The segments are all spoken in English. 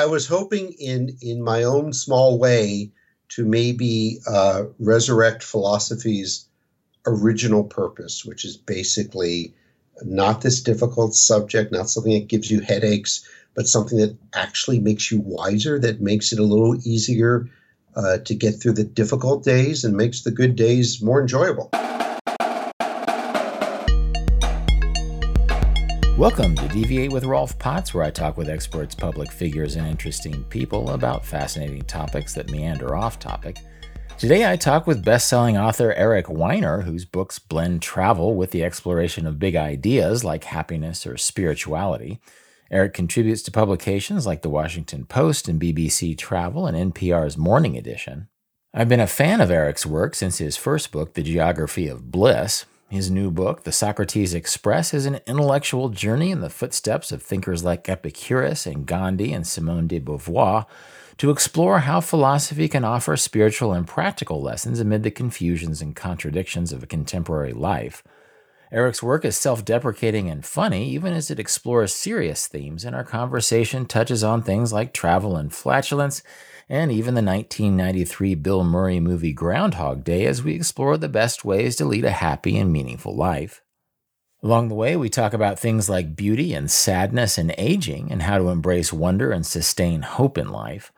I was hoping in in my own small way to maybe uh, resurrect philosophy's original purpose, which is basically not this difficult subject, not something that gives you headaches, but something that actually makes you wiser, that makes it a little easier uh, to get through the difficult days and makes the good days more enjoyable. Welcome to Deviate with Rolf Potts, where I talk with experts, public figures, and interesting people about fascinating topics that meander off topic. Today, I talk with best-selling author Eric Weiner, whose books blend travel with the exploration of big ideas like happiness or spirituality. Eric contributes to publications like the Washington Post and BBC Travel and NPR's Morning Edition. I've been a fan of Eric's work since his first book, The Geography of Bliss, his new book, The Socrates Express, is an intellectual journey in the footsteps of thinkers like Epicurus and Gandhi and Simone de Beauvoir to explore how philosophy can offer spiritual and practical lessons amid the confusions and contradictions of a contemporary life. Eric's work is self deprecating and funny, even as it explores serious themes, and our conversation touches on things like travel and flatulence and even the 1993 Bill Murray movie Groundhog Day as we explore the best ways to lead a happy and meaningful life. Along the way, we talk about things like beauty and sadness and aging and how to embrace wonder and sustain hope in life.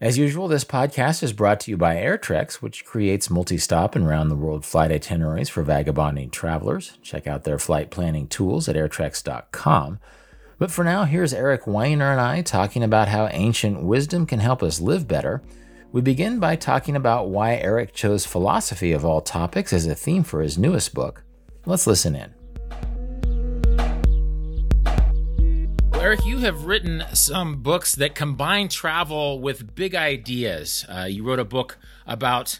As usual, this podcast is brought to you by AirTreks, which creates multi stop and round the world flight itineraries for vagabonding travelers. Check out their flight planning tools at airtreks.com. But for now, here's Eric Weiner and I talking about how ancient wisdom can help us live better. We begin by talking about why Eric chose philosophy of all topics as a theme for his newest book. Let's listen in. Eric, you have written some books that combine travel with big ideas. Uh, you wrote a book about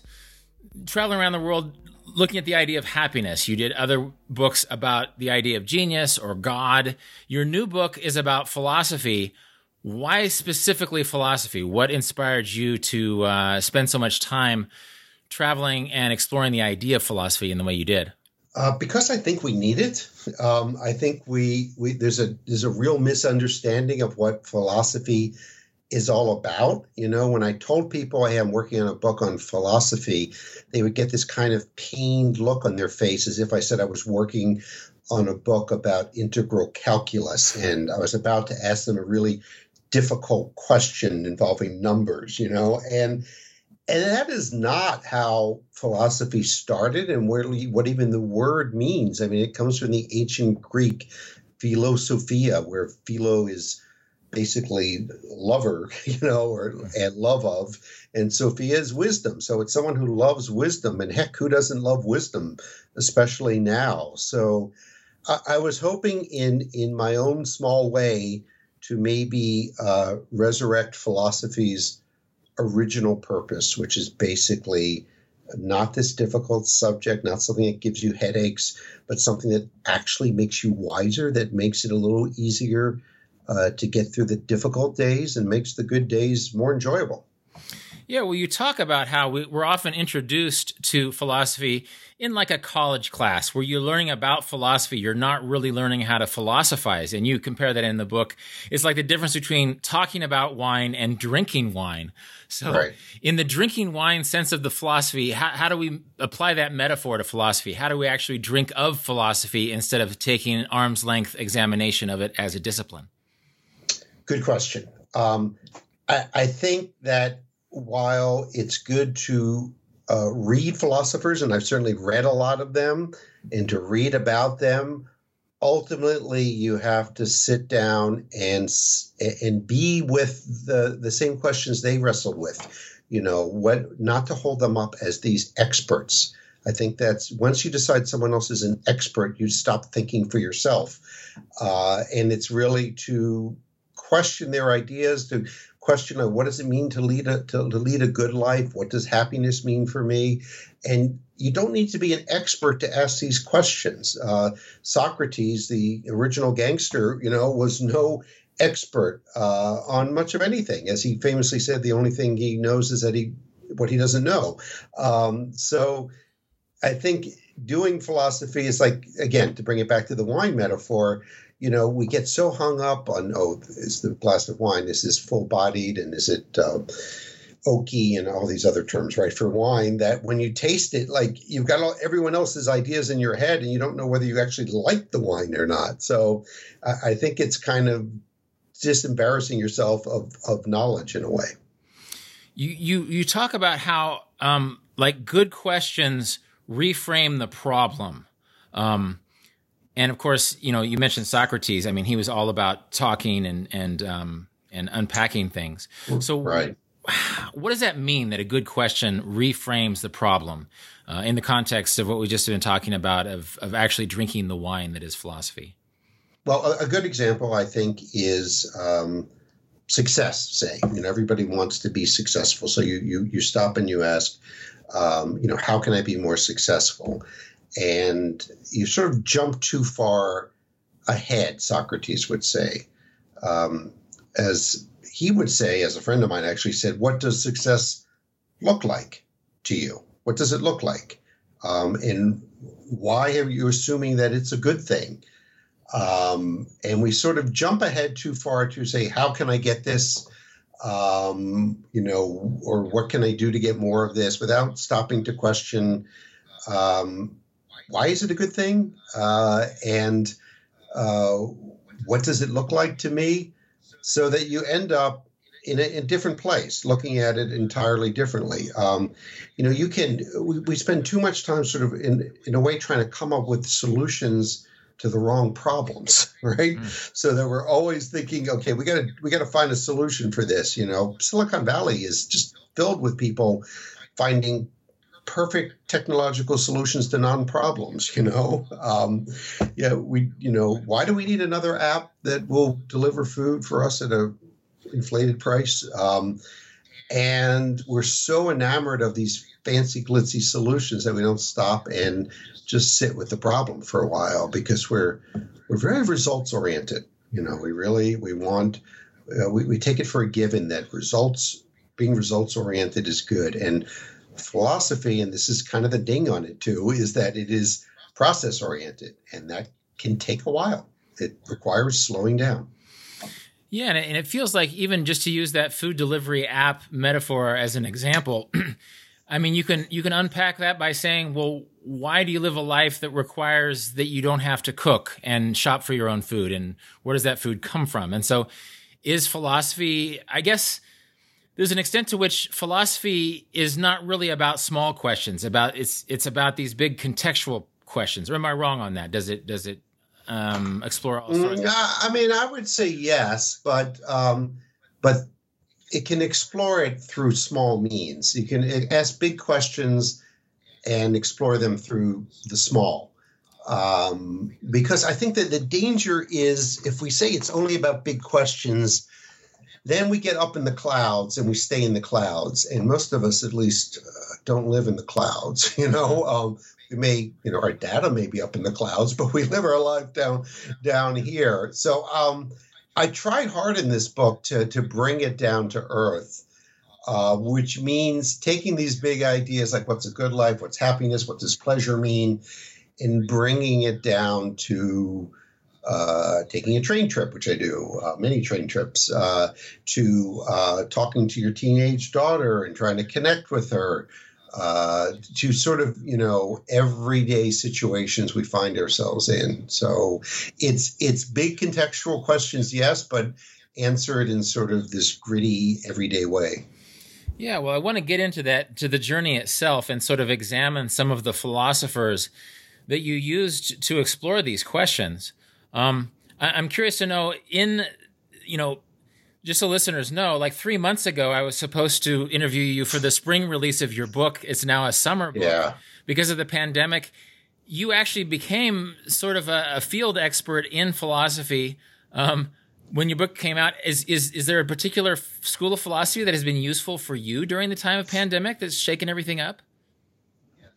traveling around the world looking at the idea of happiness. You did other books about the idea of genius or God. Your new book is about philosophy. Why specifically philosophy? What inspired you to uh, spend so much time traveling and exploring the idea of philosophy in the way you did? Uh, because I think we need it. Um, I think we, we there's a there's a real misunderstanding of what philosophy is all about. You know, when I told people hey, I am working on a book on philosophy, they would get this kind of pained look on their face as if I said I was working on a book about integral calculus and I was about to ask them a really difficult question involving numbers, you know, and and that is not how philosophy started and where what even the word means. I mean, it comes from the ancient Greek philosophia, where philo is basically lover, you know, or and love of. And Sophia is wisdom. So it's someone who loves wisdom. And heck, who doesn't love wisdom, especially now? So I, I was hoping in in my own small way to maybe uh, resurrect philosophy's original purpose, which is basically not this difficult subject, not something that gives you headaches, but something that actually makes you wiser, that makes it a little easier uh, to get through the difficult days and makes the good days more enjoyable. Yeah, well, you talk about how we, are often introduced to philosophy in like a college class where you're learning about philosophy. You're not really learning how to philosophize. And you compare that in the book. It's like the difference between talking about wine and drinking wine. So, right. in the drinking wine sense of the philosophy, how, how do we apply that metaphor to philosophy? How do we actually drink of philosophy instead of taking an arm's length examination of it as a discipline? Good question. Um, I, I, think that while it's good to uh, read philosophers, and I've certainly read a lot of them, and to read about them, ultimately you have to sit down and and be with the the same questions they wrestled with. You know, what not to hold them up as these experts. I think that's once you decide someone else is an expert, you stop thinking for yourself, uh, and it's really to question their ideas, to question what does it mean to lead a to, to lead a good life? What does happiness mean for me? And you don't need to be an expert to ask these questions. Uh, Socrates, the original gangster, you know, was no expert uh, on much of anything. As he famously said, the only thing he knows is that he what he doesn't know. Um, so I think doing philosophy is like again to bring it back to the wine metaphor you know, we get so hung up on, oh, is the glass of wine, is this full bodied and is it uh, oaky and all these other terms, right, for wine that when you taste it, like you've got all, everyone else's ideas in your head and you don't know whether you actually like the wine or not. So I, I think it's kind of just embarrassing yourself of, of knowledge in a way. You, you, you talk about how, um, like good questions reframe the problem. Um, and of course, you know, you mentioned Socrates. I mean, he was all about talking and and um, and unpacking things. So, right. what does that mean that a good question reframes the problem uh, in the context of what we just been talking about of of actually drinking the wine that is philosophy? Well, a, a good example, I think, is um, success. Say, you know, everybody wants to be successful, so you you you stop and you ask, um, you know, how can I be more successful? And you sort of jump too far ahead, Socrates would say. Um, as he would say, as a friend of mine actually said, What does success look like to you? What does it look like? Um, and why are you assuming that it's a good thing? Um, and we sort of jump ahead too far to say, How can I get this? Um, you know, or what can I do to get more of this without stopping to question um, why is it a good thing? Uh, and uh, what does it look like to me? So that you end up in a, in different place, looking at it entirely differently. Um, you know, you can we, we spend too much time sort of in in a way trying to come up with solutions to the wrong problems, right? Mm. So that we're always thinking, okay, we got to we got to find a solution for this. You know, Silicon Valley is just filled with people finding perfect technological solutions to non-problems you know? Um, yeah we you know why do we need another app that will deliver food for us at a inflated price? Um, and we're so enamored of these fancy glitzy solutions that we don't stop and just sit with the problem for a while because we're we're very results oriented you know? We really we want uh, we, we take it for a given that results being results oriented is good. And philosophy, and this is kind of the ding on it too, is that it is process oriented, and that can take a while. It requires slowing down. Yeah, and it feels like even just to use that food delivery app metaphor as an example, I mean, you can you can unpack that by saying, well, why do you live a life that requires that you don't have to cook and shop for your own food, and where does that food come from? And so, is philosophy, I guess there's an extent to which philosophy is not really about small questions about it's it's about these big contextual questions. Or am i wrong on that? Does it does it um, explore all sorts mm, i mean i would say yes but um, but it can explore it through small means. You can ask big questions and explore them through the small. Um, because i think that the danger is if we say it's only about big questions then we get up in the clouds and we stay in the clouds. And most of us, at least, uh, don't live in the clouds. You know, um, we may, you know, our data may be up in the clouds, but we live our life down down here. So um, I tried hard in this book to to bring it down to earth. Uh, which means taking these big ideas like what's a good life, what's happiness, what does pleasure mean, and bringing it down to uh, taking a train trip, which I do, uh, many train trips, uh, to uh, talking to your teenage daughter and trying to connect with her, uh, to sort of you know everyday situations we find ourselves in. So it's it's big contextual questions, yes, but answer it in sort of this gritty everyday way. Yeah, well, I want to get into that to the journey itself and sort of examine some of the philosophers that you used to explore these questions. Um, I- am curious to know in, you know, just so listeners know, like three months ago, I was supposed to interview you for the spring release of your book. It's now a summer book. Yeah. Because of the pandemic, you actually became sort of a, a field expert in philosophy. Um, when your book came out, is, is, is there a particular f- school of philosophy that has been useful for you during the time of pandemic that's shaken everything up?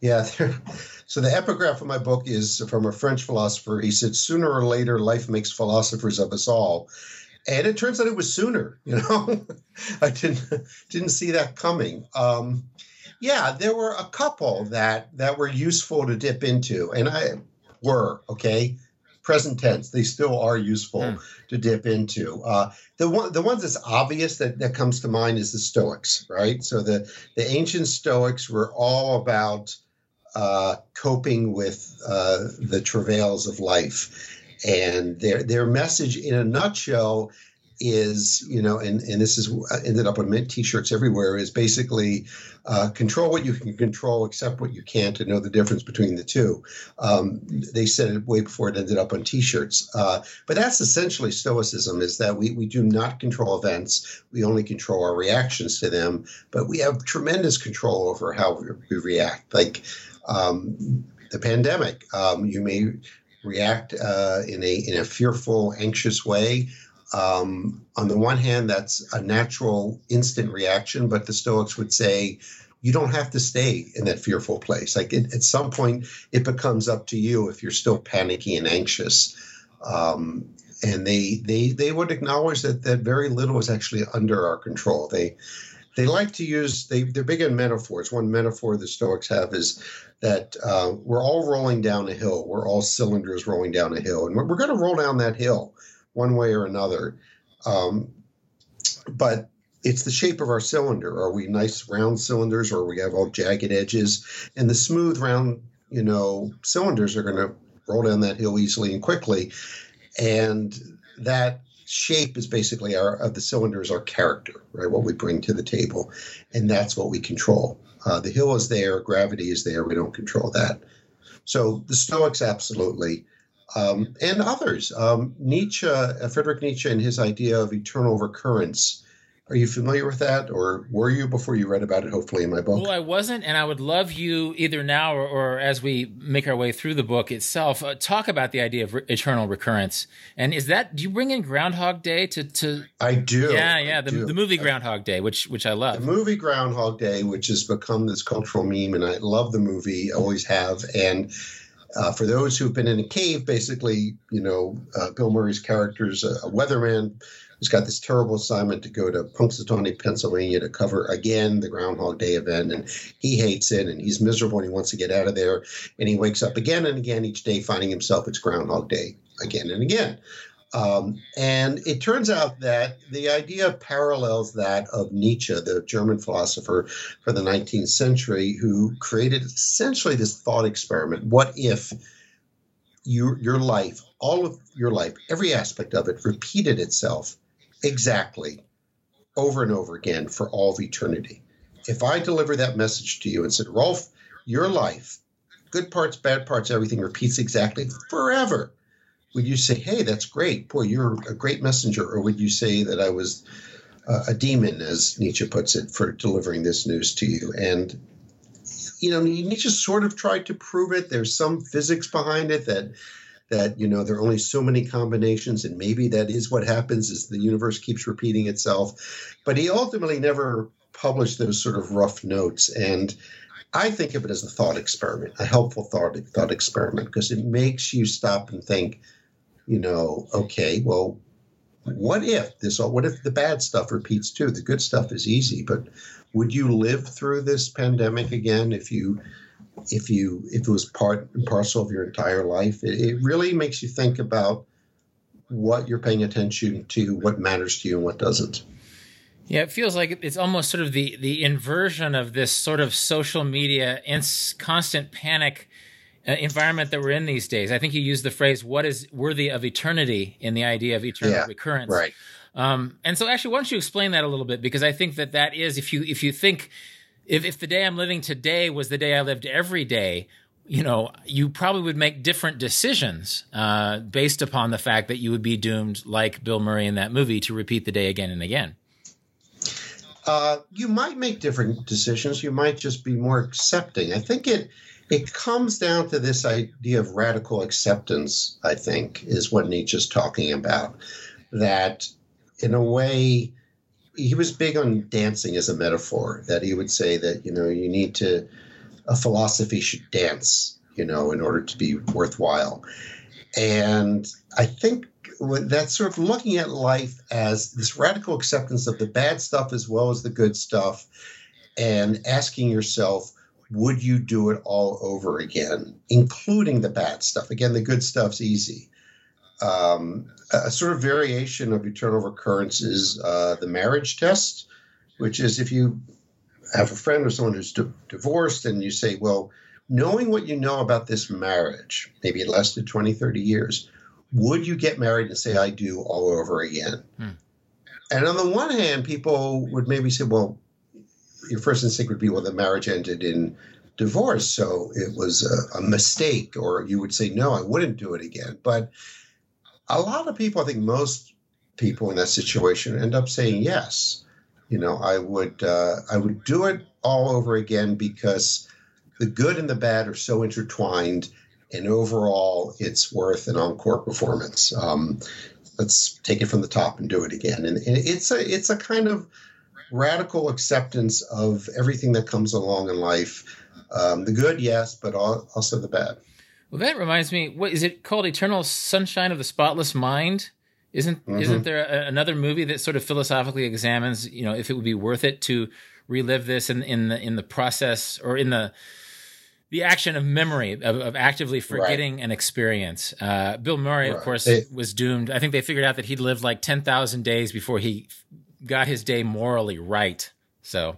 Yeah. so the epigraph of my book is from a French philosopher. He said, "Sooner or later, life makes philosophers of us all." And it turns out it was sooner. You know, I didn't didn't see that coming. Um, yeah, there were a couple that that were useful to dip into, and I were okay. present tense. They still are useful mm. to dip into. Uh, the one, the ones that's obvious that, that comes to mind is the Stoics, right? So the the ancient Stoics were all about uh, coping with uh, the travails of life, and their their message, in a nutshell, is you know and and this is uh, ended up on mint t-shirts everywhere is basically uh, control what you can control accept what you can't and know the difference between the two. Um, they said it way before it ended up on t-shirts. Uh, but that's essentially stoicism is that we, we do not control events. We only control our reactions to them. But we have tremendous control over how we, we react. Like um, the pandemic um, you may react uh, in a in a fearful anxious way um, on the one hand, that's a natural instant reaction, but the Stoics would say you don't have to stay in that fearful place. Like it, at some point, it becomes up to you if you're still panicky and anxious. Um, and they they they would acknowledge that that very little is actually under our control. They they like to use they they're big in metaphors. One metaphor the Stoics have is that uh, we're all rolling down a hill. We're all cylinders rolling down a hill, and we're, we're going to roll down that hill one way or another. Um, but it's the shape of our cylinder. Are we nice round cylinders or we have all jagged edges? And the smooth round, you know, cylinders are going to roll down that hill easily and quickly. And that shape is basically our of the cylinder is our character, right? What we bring to the table, and that's what we control. Uh, the hill is there, gravity is there. We don't control that. So the Stoics absolutely um, and others. Um, Nietzsche, uh, Friedrich Nietzsche, and his idea of eternal recurrence. Are you familiar with that, or were you before you read about it? Hopefully, in my book. Well, I wasn't, and I would love you either now or, or as we make our way through the book itself, uh, talk about the idea of re- eternal recurrence. And is that do you bring in Groundhog Day to? to I do. Yeah, yeah. The, the movie Groundhog Day, which which I love. The movie Groundhog Day, which has become this cultural meme, and I love the movie, always have, and uh, for those who've been in a cave, basically, you know, uh, Bill Murray's character is a, a weatherman who's got this terrible assignment to go to Punxsutawney, Pennsylvania to cover again the Groundhog Day event. And he hates it and he's miserable and he wants to get out of there. And he wakes up again and again each day, finding himself it's Groundhog Day again and again. Um, and it turns out that the idea parallels that of Nietzsche, the German philosopher for the 19th century, who created essentially this thought experiment. What if your, your life, all of your life, every aspect of it, repeated itself exactly over and over again for all of eternity? If I deliver that message to you and said, Rolf, your life, good parts, bad parts, everything repeats exactly forever would you say, "Hey, that's great, boy, you're a great messenger," or would you say that I was uh, a demon, as Nietzsche puts it, for delivering this news to you? And you know, Nietzsche sort of tried to prove it. There's some physics behind it that that you know there are only so many combinations, and maybe that is what happens is the universe keeps repeating itself. But he ultimately never published those sort of rough notes and. I think of it as a thought experiment, a helpful thought thought experiment, because it makes you stop and think, you know, okay, well, what if this? What if the bad stuff repeats too? The good stuff is easy, but would you live through this pandemic again if you, if you, if it was part and parcel of your entire life? It, it really makes you think about what you're paying attention to, what matters to you, and what doesn't. Yeah, it feels like it's almost sort of the the inversion of this sort of social media and constant panic uh, environment that we're in these days. I think you used the phrase "what is worthy of eternity" in the idea of eternal yeah, recurrence. Right. Um, and so, actually, why don't you explain that a little bit? Because I think that that is, if you if you think, if if the day I'm living today was the day I lived every day, you know, you probably would make different decisions uh, based upon the fact that you would be doomed, like Bill Murray in that movie, to repeat the day again and again. Uh, you might make different decisions. You might just be more accepting. I think it it comes down to this idea of radical acceptance, I think, is what Nietzsche's talking about. That in a way, he was big on dancing as a metaphor, that he would say that, you know, you need to, a philosophy should dance, you know, in order to be worthwhile. And I think that's sort of looking at life as this radical acceptance of the bad stuff as well as the good stuff and asking yourself, would you do it all over again, including the bad stuff? Again, the good stuff's easy. Um, a sort of variation of eternal recurrence is uh, the marriage test, which is if you have a friend or someone who's di- divorced and you say, well, knowing what you know about this marriage, maybe it lasted 20, 30 years, would you get married and say, I do all over again? Hmm. And on the one hand, people would maybe say, well, your first instinct would be, well, the marriage ended in divorce, so it was a, a mistake, or you would say, no, I wouldn't do it again. But a lot of people, I think most people in that situation end up saying yes. You know, I would uh, I would do it all over again because the good and the bad are so intertwined, and overall, it's worth an encore performance. Um, let's take it from the top and do it again. And, and it's a it's a kind of radical acceptance of everything that comes along in life. Um, the good, yes, but also the bad. Well, that reminds me. What is it called? Eternal Sunshine of the Spotless Mind. Isn't mm-hmm. isn't there a, another movie that sort of philosophically examines, you know, if it would be worth it to relive this in in the in the process or in the the action of memory of, of actively forgetting right. an experience. Uh, Bill Murray, right. of course, they, was doomed. I think they figured out that he'd lived like ten thousand days before he got his day morally right. So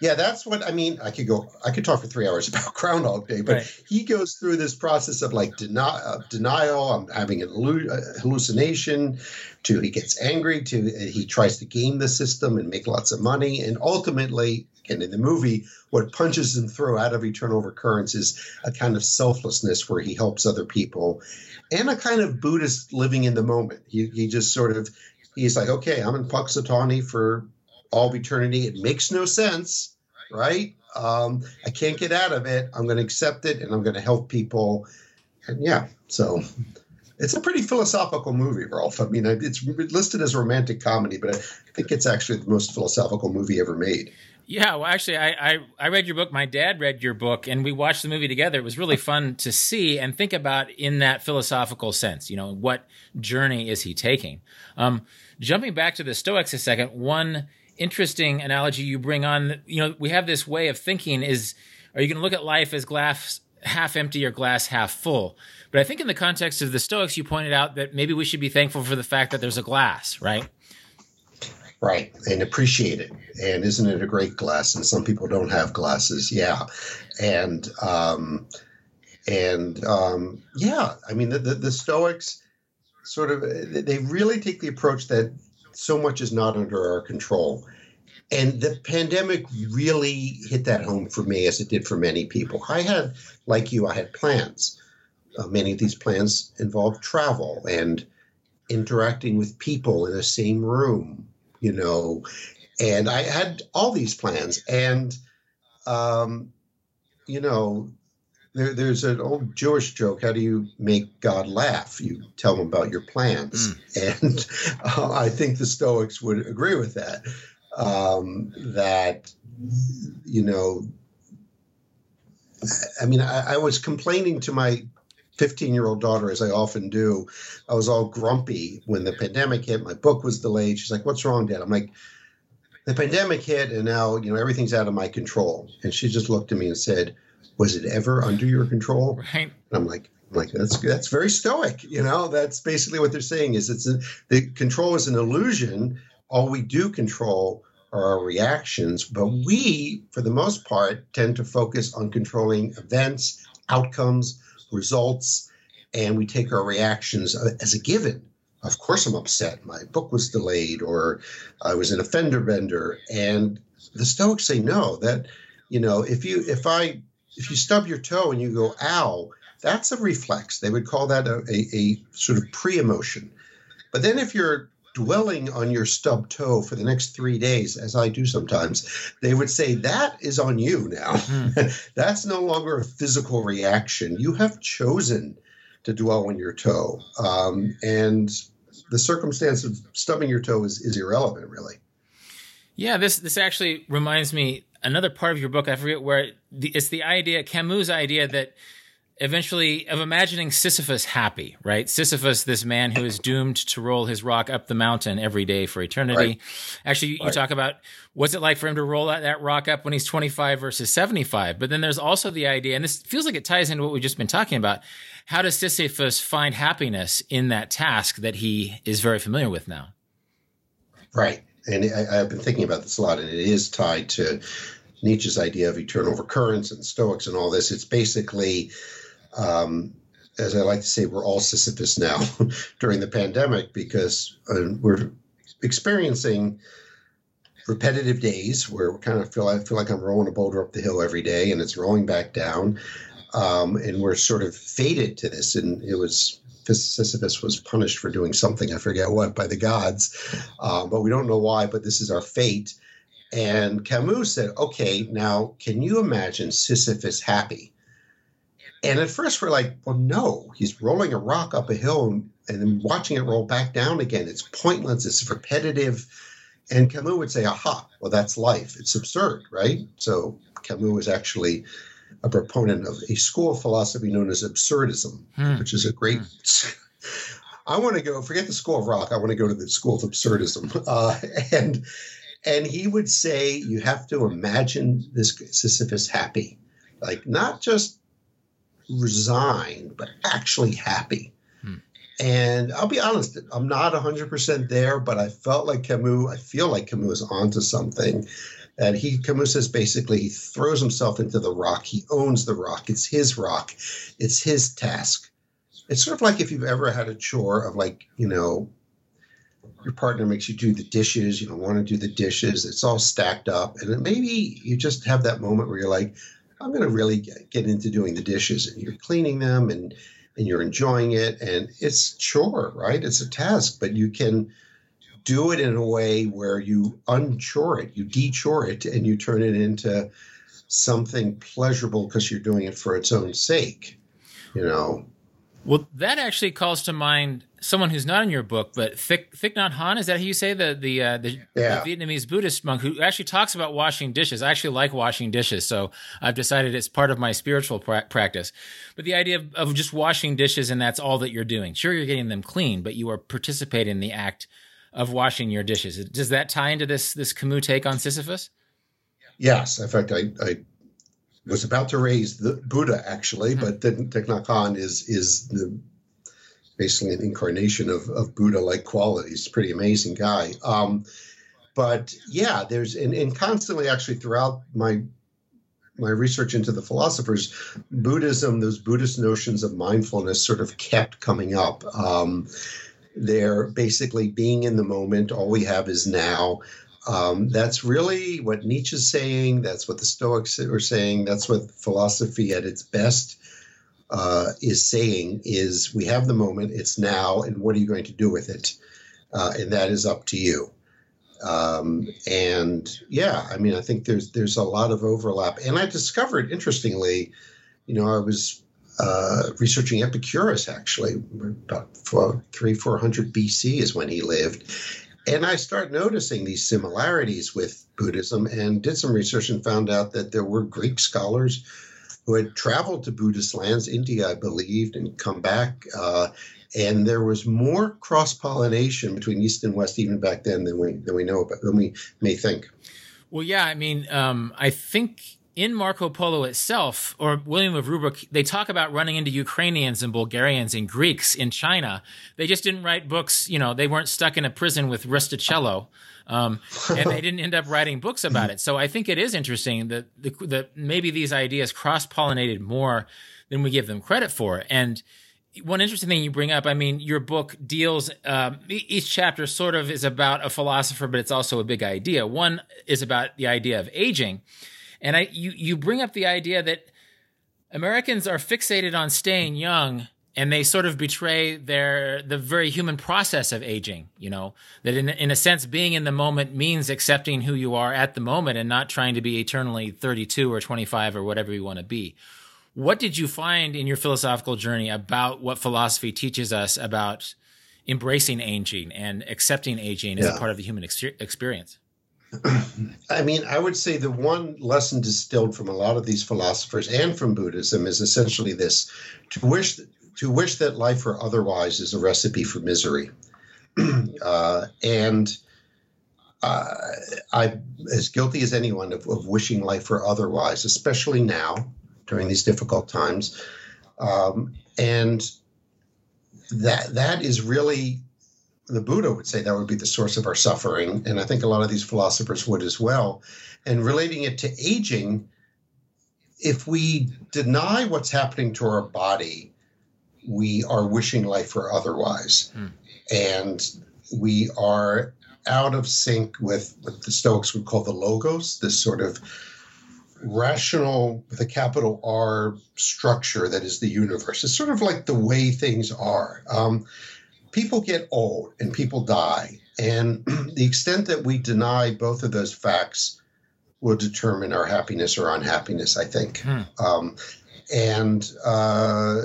yeah, that's what I mean. I could go, I could talk for three hours about Groundhog Day, but right. he goes through this process of like deni- uh, denial. I'm having an hallucination. To he gets angry. To he tries to game the system and make lots of money, and ultimately, and in the movie, what punches him through out of eternal recurrence is a kind of selflessness where he helps other people, and a kind of Buddhist living in the moment. He he just sort of he's like, okay, I'm in Punxsutawney for all of eternity. It makes no sense, right? Um, I can't get out of it. I'm going to accept it and I'm going to help people. And yeah, so it's a pretty philosophical movie, Rolf. I mean, it's listed as a romantic comedy, but I think it's actually the most philosophical movie ever made. Yeah, well, actually, I, I, I read your book. My dad read your book, and we watched the movie together. It was really fun to see and think about in that philosophical sense. You know, what journey is he taking? Um, jumping back to the Stoics a second, one interesting analogy you bring on. You know, we have this way of thinking: is are you going to look at life as glass half empty or glass half full? But I think in the context of the Stoics, you pointed out that maybe we should be thankful for the fact that there's a glass, right? Right, and appreciate it. And isn't it a great glass? And some people don't have glasses, yeah. And um, and um, yeah, I mean the, the, the Stoics sort of they really take the approach that so much is not under our control. And the pandemic really hit that home for me as it did for many people. I had, like you, I had plans. Uh, many of these plans involved travel and interacting with people in the same room, you know. And I had all these plans. And, um, you know, there, there's an old Jewish joke. How do you make God laugh? You tell him about your plans. Mm. And uh, I think the Stoics would agree with that. Um, that, you know, I mean, I, I was complaining to my 15 year old daughter, as I often do. I was all grumpy when the pandemic hit. My book was delayed. She's like, What's wrong, Dad? I'm like, The pandemic hit, and now, you know, everything's out of my control. And she just looked at me and said, was it ever under your control? Right. And I'm like, I'm like that's that's very stoic. You know, that's basically what they're saying is it's a, the control is an illusion. All we do control are our reactions, but we, for the most part, tend to focus on controlling events, outcomes, results, and we take our reactions as a given. Of course, I'm upset. My book was delayed, or I was in a fender bender. And the Stoics say no. That you know, if you if I if you stub your toe and you go, ow, that's a reflex. They would call that a, a, a sort of pre emotion. But then if you're dwelling on your stub toe for the next three days, as I do sometimes, they would say that is on you now. Mm. That's no longer a physical reaction. You have chosen to dwell on your toe. Um, and the circumstance of stubbing your toe is, is irrelevant, really. Yeah, this this actually reminds me another part of your book. I forget where it's the idea Camus' idea that eventually of imagining Sisyphus happy, right? Sisyphus, this man who is doomed to roll his rock up the mountain every day for eternity. Right. Actually, you right. talk about what's it like for him to roll that rock up when he's 25 versus 75. But then there's also the idea, and this feels like it ties into what we've just been talking about. How does Sisyphus find happiness in that task that he is very familiar with now? Right. And I, have been thinking about this a lot, and it is tied to Nietzsche's idea of eternal recurrence and Stoics and all this. It's basically um, as I like to say, we're all Sisyphus now during the pandemic because uh, we're experiencing repetitive days where we kind of feel I feel like I'm rolling a boulder up the hill every day and it's rolling back down, um, and we're sort of fated to this. And it was Sisyphus was punished for doing something I forget what by the gods, um, but we don't know why. But this is our fate. And Camus said, "Okay, now can you imagine Sisyphus happy?" And at first we're like, well, no, he's rolling a rock up a hill and, and then watching it roll back down again. It's pointless, it's repetitive. And Camus would say, aha, well, that's life. It's absurd, right? So Camus was actually a proponent of a school of philosophy known as absurdism, hmm. which is a great. Hmm. I want to go, forget the school of rock, I want to go to the school of absurdism. Uh, and and he would say, you have to imagine this Sisyphus happy. Like, not just resigned, but actually happy. Hmm. And I'll be honest, I'm not 100% there, but I felt like Camus, I feel like Camus is onto something. And he, Camus says basically, he throws himself into the rock. He owns the rock. It's his rock. It's his task. It's sort of like if you've ever had a chore of like, you know, your partner makes you do the dishes, you don't want to do the dishes, it's all stacked up. And maybe you just have that moment where you're like, I'm going to really get into doing the dishes, and you're cleaning them, and and you're enjoying it, and it's chore, right? It's a task, but you can do it in a way where you unchore it, you dechore it, and you turn it into something pleasurable because you're doing it for its own sake. You know, well, that actually calls to mind someone who's not in your book, but Thich, Thich Nhat Hanh. Is that how you say the the, uh, the, yeah. the, Vietnamese Buddhist monk who actually talks about washing dishes? I actually like washing dishes, so I've decided it's part of my spiritual pra- practice. But the idea of, of just washing dishes and that's all that you're doing. Sure, you're getting them clean, but you are participating in the act of washing your dishes. Does that tie into this this Camus take on Sisyphus? Yes. In fact, I, I was about to raise the Buddha actually, mm-hmm. but then Thich Nhat Hanh is is the basically an incarnation of, of Buddha like qualities. Pretty amazing guy. Um, but yeah, there's and, and constantly actually throughout my my research into the philosophers, Buddhism, those Buddhist notions of mindfulness sort of kept coming up. Um, they're basically being in the moment. All we have is now. Um, that's really what Nietzsche's saying. That's what the Stoics are saying. That's what philosophy at its best uh, is saying: is we have the moment, it's now, and what are you going to do with it? Uh, and that is up to you. Um, and yeah, I mean, I think there's there's a lot of overlap. And I discovered, interestingly, you know, I was uh, researching Epicurus actually about four, three four hundred BC is when he lived, and I started noticing these similarities with Buddhism and did some research and found out that there were Greek scholars who had traveled to Buddhist lands, India, I believed, and come back. Uh, and there was more cross pollination between East and West even back then than we than we know about than we may think. Well, yeah, I mean, um, I think in Marco Polo itself, or William of Rubruck, they talk about running into Ukrainians and Bulgarians and Greeks in China. They just didn't write books. You know, they weren't stuck in a prison with Rustichello, um, and they didn't end up writing books about it. So I think it is interesting that the, that maybe these ideas cross pollinated more than we give them credit for. And one interesting thing you bring up, I mean, your book deals, um, each chapter sort of is about a philosopher, but it's also a big idea. One is about the idea of aging. And I, you, you bring up the idea that Americans are fixated on staying young and they sort of betray their the very human process of aging you know? That in, in a sense being in the moment means accepting who you are at the moment and not trying to be eternally 32 or 25 or whatever you want to be. What did you find in your philosophical journey about what philosophy teaches us about embracing aging and accepting aging as a part of the human ex- experience I mean, I would say the one lesson distilled from a lot of these philosophers and from Buddhism is essentially this: to wish to wish that life were otherwise is a recipe for misery. uh, and uh, I'm as guilty as anyone of, of, wishing life were otherwise, especially now during these difficult times. Um, and that that is really the Buddha would say that would be the source of our suffering, and I think a lot of these philosophers would as well. And relating it to aging, if we deny what's happening to our body, we are wishing life were otherwise, hmm. and we are out of sync with what the Stoics would call the logos, this sort of rational with a capital R structure that is the universe. It's sort of like the way things are. Um, people get old and people die. And the extent that we deny both of those facts will determine our happiness or unhappiness, I think. Hmm. Um, and, uh,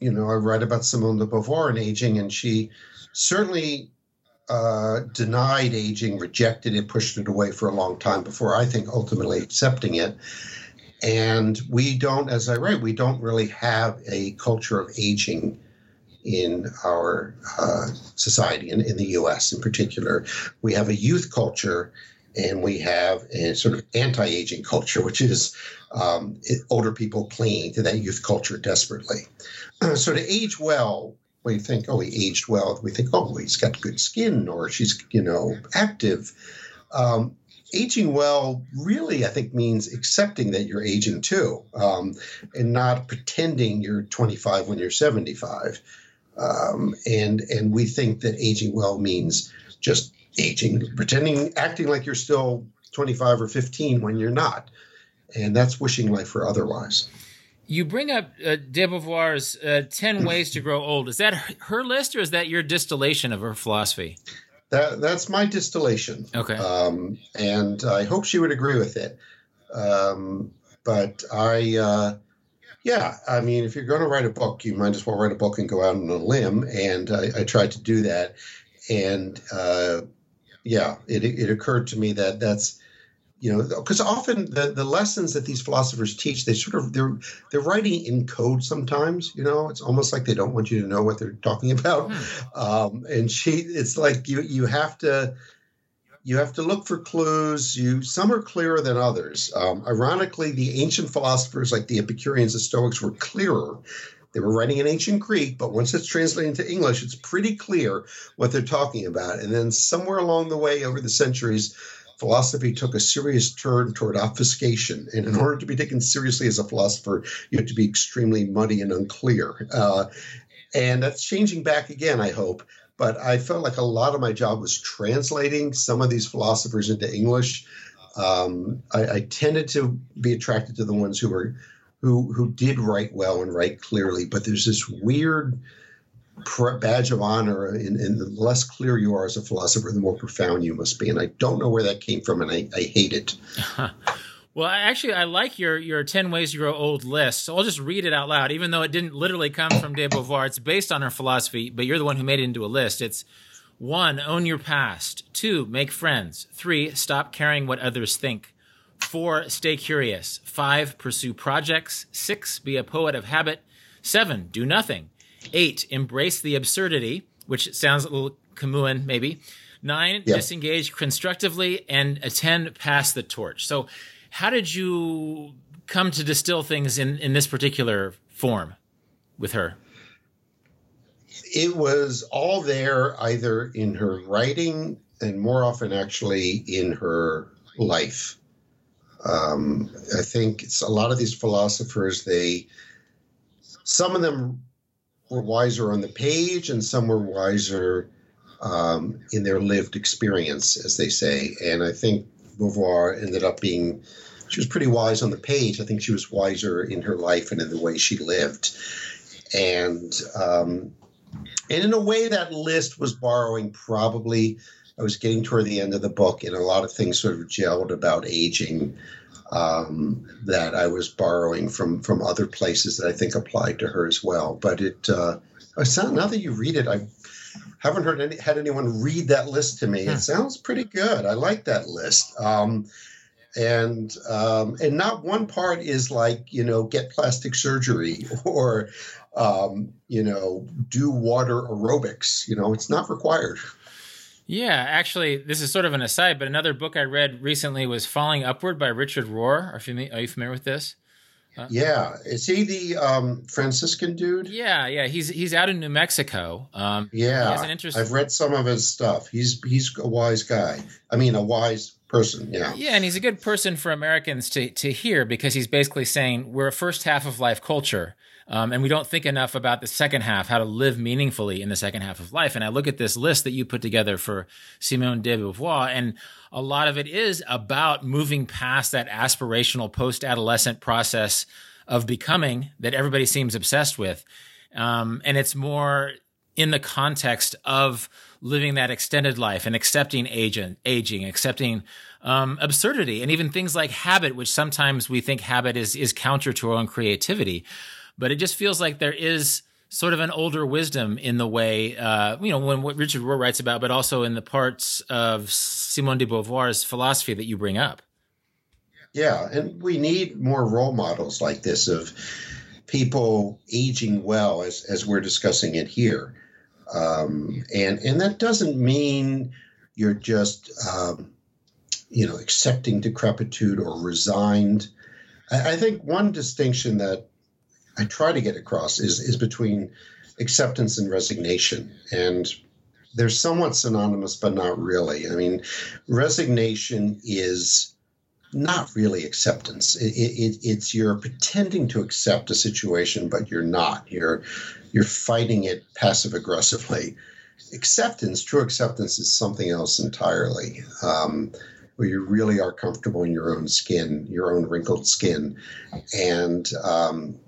you know, I read about Simone de Beauvoir and aging, and she certainly uh, denied aging, rejected it, pushed it away for a long time before I think ultimately accepting it. And we don't, as I write, we don't really have a culture of aging in our uh, society, in, in the US in particular. We have a youth culture and we have a sort of anti aging culture, which is um, older people clinging to that youth culture desperately. so to age well, we think, oh, he aged well. We think, oh, he's got good skin or she's, you know, active. Um, aging well really, I think, means accepting that you're aging too um, and not pretending you're 25 when you're 75. Um, and and we think that aging well means just aging, pretending, acting like you're still 25 or 15 when you're not. And that's wishing life for otherwise. You bring up uh, de Beauvoir's uh, 10 Ways to Grow Old. Is that her list or is that your distillation of her philosophy? That, that's my distillation. Okay. Um, and I hope she would agree with it. Um, but I, uh, yeah, I mean, if you're going to write a book, you might as well write a book and go out on a limb. And I, I tried to do that. And uh, yeah, it, it occurred to me that that's you know because often the, the lessons that these philosophers teach they sort of they're they're writing in code sometimes you know it's almost like they don't want you to know what they're talking about hmm. um, and she it's like you you have to you have to look for clues you some are clearer than others um, ironically the ancient philosophers like the epicureans and stoics were clearer they were writing in ancient Greek, but once it's translated into English, it's pretty clear what they're talking about. And then somewhere along the way over the centuries, philosophy took a serious turn toward obfuscation. And in order to be taken seriously as a philosopher, you have to be extremely muddy and unclear. Uh, and that's changing back again, I hope. But I felt like a lot of my job was translating some of these philosophers into English. Um, I, I, tended to be attracted to the ones who were who who did write well and write clearly. But there's this weird badge of honor and, the less clear you are as a philosopher the more profound you must be and i don't know where that came from and i, I hate it well actually i like your your 10 ways to grow old list. So i'll just read it out loud even though it didn't literally come from de beauvoir it's based on her philosophy but you're the one who made it into a list. It's one own your past. Two make friends. Three stop caring what others think. Four stay curious. Five pursue projects. Six be a poet of habit. Seven do nothing. Eight, embrace the absurdity, which sounds a little Camusan maybe. Nine, disengage constructively. And attend pass the torch. So, how did you come to distill things in, in this particular form with her? It was all there either in her writing and more often actually in her life. Um, I think it's a lot of these philosophers, they, some of them were wiser on the page and some were wiser um, in their lived experience, as they say. And I think Beauvoir ended up being, she was pretty wise on the page. I think she was wiser in her life and in the way she lived. And um, and in a way, that list was borrowing probably. I was getting toward the end of the book, and a lot of things sort of gelled about aging um, that I was borrowing from from other places that I think applied to her as well. But it uh, now that you read it, I haven't heard any, had anyone read that list to me. It sounds pretty good. I like that list. Um, and um, and not one part is like you know get plastic surgery or um, you know do water aerobics. You know, it's not required. Yeah, actually, this is sort of an aside, but another book I read recently was Falling Upward by Richard Rohr. Are you, are you familiar with this? Uh, yeah, is he the um, Franciscan dude? Yeah, yeah, he's he's out in New Mexico. Um, yeah, I've read some of his stuff. He's he's a wise guy. I mean, a wise person. Yeah, yeah, and he's a good person for Americans to to hear because he's basically saying we're a first half of life culture, um, and we don't think enough about the second half, how to live meaningfully in the second half of life. And I look at this list that you put together for Simone de Beauvoir, and a lot of it is about moving past that aspirational post adolescent process of becoming that everybody seems obsessed with. Um, and it's more in the context of living that extended life and accepting aging, aging, accepting um, absurdity, and even things like habit, which sometimes we think habit is is counter to our own creativity but it just feels like there is sort of an older wisdom in the way, uh, you know, when what Richard Rohr writes about, but also in the parts of Simone de Beauvoir's philosophy that you bring up. Yeah, and we need more role models like this of people aging well, as as we're discussing it here, um, and and that doesn't mean you're just um, you know accepting decrepitude or resigned. I, I think one distinction that I try to get across is is between acceptance and resignation, and they're somewhat synonymous, but not really. I mean, resignation is not really acceptance. It, it, it's you're pretending to accept a situation, but you're not. You're you're fighting it passive aggressively. Acceptance, true acceptance, is something else entirely. Um, where you really are comfortable in your own skin, your own wrinkled skin, and um,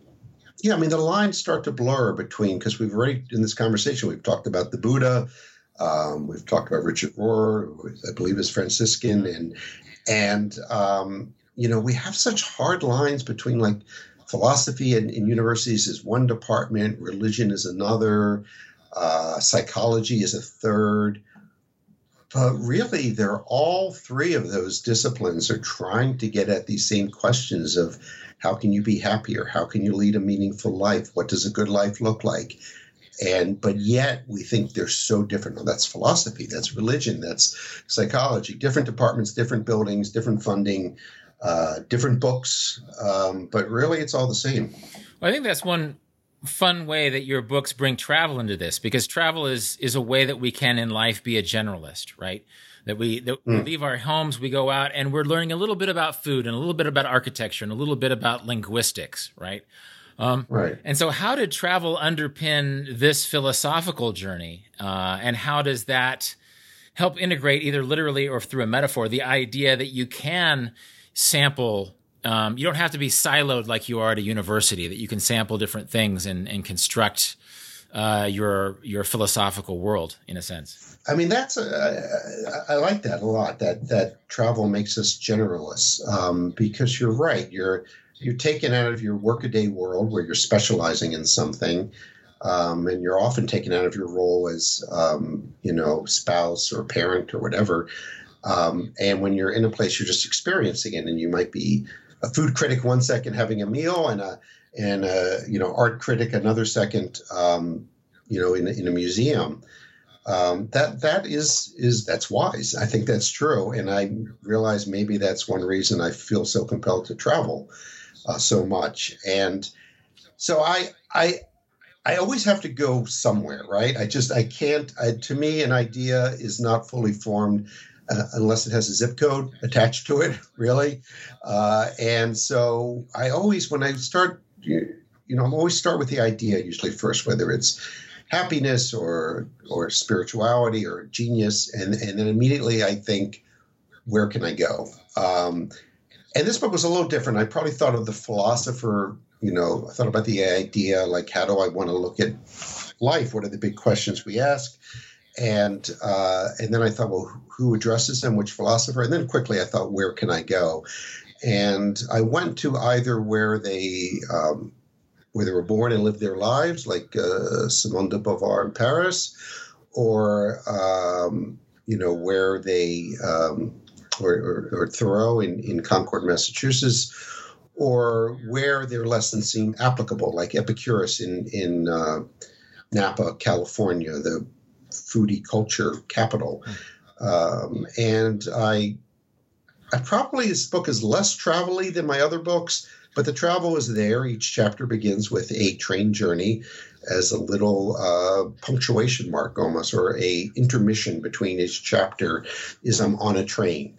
yeah, I mean, the lines start to blur between because we've already in this conversation we've talked about the Buddha, um, we've talked about Richard Rohr, I believe is Franciscan, and and um, you know we have such hard lines between like philosophy and, in universities is one department, religion is another, uh, psychology is a third. But really, they're all three of those disciplines are trying to get at these same questions of how can you be happier? How can you lead a meaningful life? What does a good life look like? And but yet we think they're so different. Well, that's philosophy, that's religion, that's psychology, different departments, different buildings, different funding, uh, different books. Um, but really, it's all the same. Well, I think that's one fun way that your books bring travel into this because travel is is a way that we can in life be a generalist, right? That we that mm. we leave our homes, we go out, and we're learning a little bit about food and a little bit about architecture and a little bit about linguistics, right? Um, right. And so, how did travel underpin this philosophical journey, uh, and how does that help integrate, either literally or through a metaphor, the idea that you can sample um, you don't have to be siloed like you are at a university that you can sample different things and, and construct uh, your your philosophical world in a sense. I mean, that's a, I like that a lot. That that travel makes us generalists um, because you're right. You're you're taken out of your workaday world where you're specializing in something, um, and you're often taken out of your role as um, you know spouse or parent or whatever. Um, and when you're in a place, you're just experiencing it, and you might be a food critic one second having a meal and a and a you know art critic another second um, you know in, in a museum um, that that is is that's wise i think that's true and i realize maybe that's one reason i feel so compelled to travel uh, so much and so i i I always have to go somewhere, right? I just I can't. I, to me, an idea is not fully formed uh, unless it has a zip code attached to it, really. Uh, and so I always, when I start, you, know, I'm always start with the idea usually first, whether it's happiness or or spirituality or genius, and and then immediately I think, where can I go? Um, and this book was a little different. I probably thought of the philosopher. You know, I thought about the idea like, how do I want to look at life? What are the big questions we ask? and uh, and then I thought, well, who addresses them? Which philosopher? And then quickly I thought, where can I go? And I went to either where they um, where they were born and lived their lives, like uh, Simone de Beauvoir in Paris, or um, you know where they um, or, or, or, Thoreau in, in Concord, Massachusetts, or where their lessons seem applicable, like Epicurus in in uh, Napa, California, the foodie culture capital. Um, and I, I probably this book is less travel-y than my other books, but the travel is there. Each chapter begins with a train journey as a little uh, punctuation mark almost, or a intermission between each chapter is I'm on a train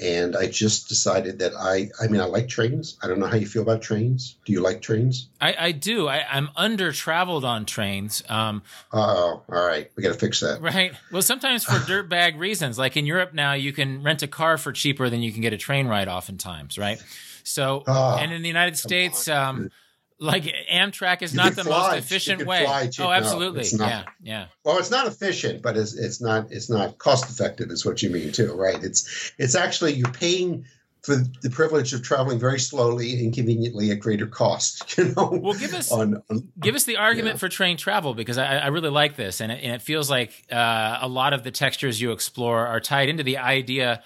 and I just decided that I I mean I like trains. I don't know how you feel about trains. Do you like trains? I, I do. I, am under traveled on trains. Um, oh, all right. We got to fix that. Right. Well, sometimes for dirtbag reasons. Like in Europe now, you can rent a car for cheaper than you can get a train ride. Oftentimes, right? So, oh, and in the United States. Um, like Amtrak is you not the fly. most efficient way. oh, absolutely. No, yeah, yeah. Well, it's not efficient, but it's it's not it's not cost effective. Is what you mean too, right? It's it's actually you're paying for the privilege of traveling very slowly and conveniently at greater cost. You know. Well, give us on, on, give us the argument yeah. for train travel because I, I really like this, and it, and it feels like uh, a lot of the textures you explore are tied into the idea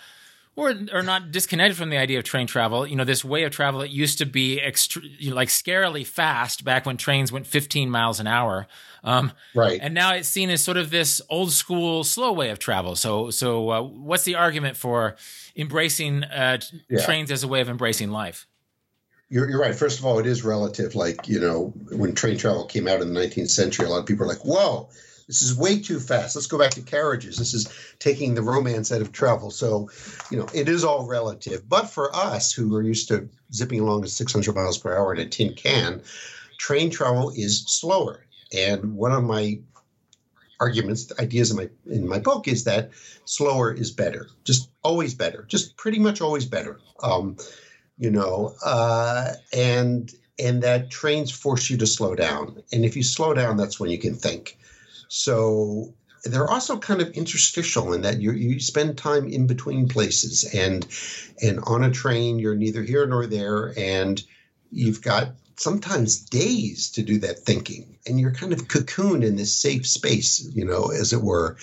or or not disconnected from the idea of train travel. You know, this way of travel it used to be extre- you know, like scarily fast back when trains went 15 miles an hour. Um, right. And now it's seen as sort of this old school slow way of travel. So so uh, what's the argument for embracing uh, yeah. trains as a way of embracing life? You're, you're right. First of all, it is relative. Like, you know, when train travel came out in the 19th century, a lot of people are like, whoa, this is way too fast. Let's go back to carriages. This is taking the romance out of travel. So, you know, it is all relative. But for us who are used to zipping along at 600 miles per hour in a tin can, train travel is slower. And one of my arguments, ideas in my in my book is that slower is better. Just always better. Just pretty much always better. Um, you know, uh, and and that trains force you to slow down. And if you slow down, that's when you can think. So they're also kind of interstitial in that you you spend time in between places and and on a train you're neither here nor there and you've got sometimes days to do that thinking and you're kind of cocooned in this safe space you know as it were.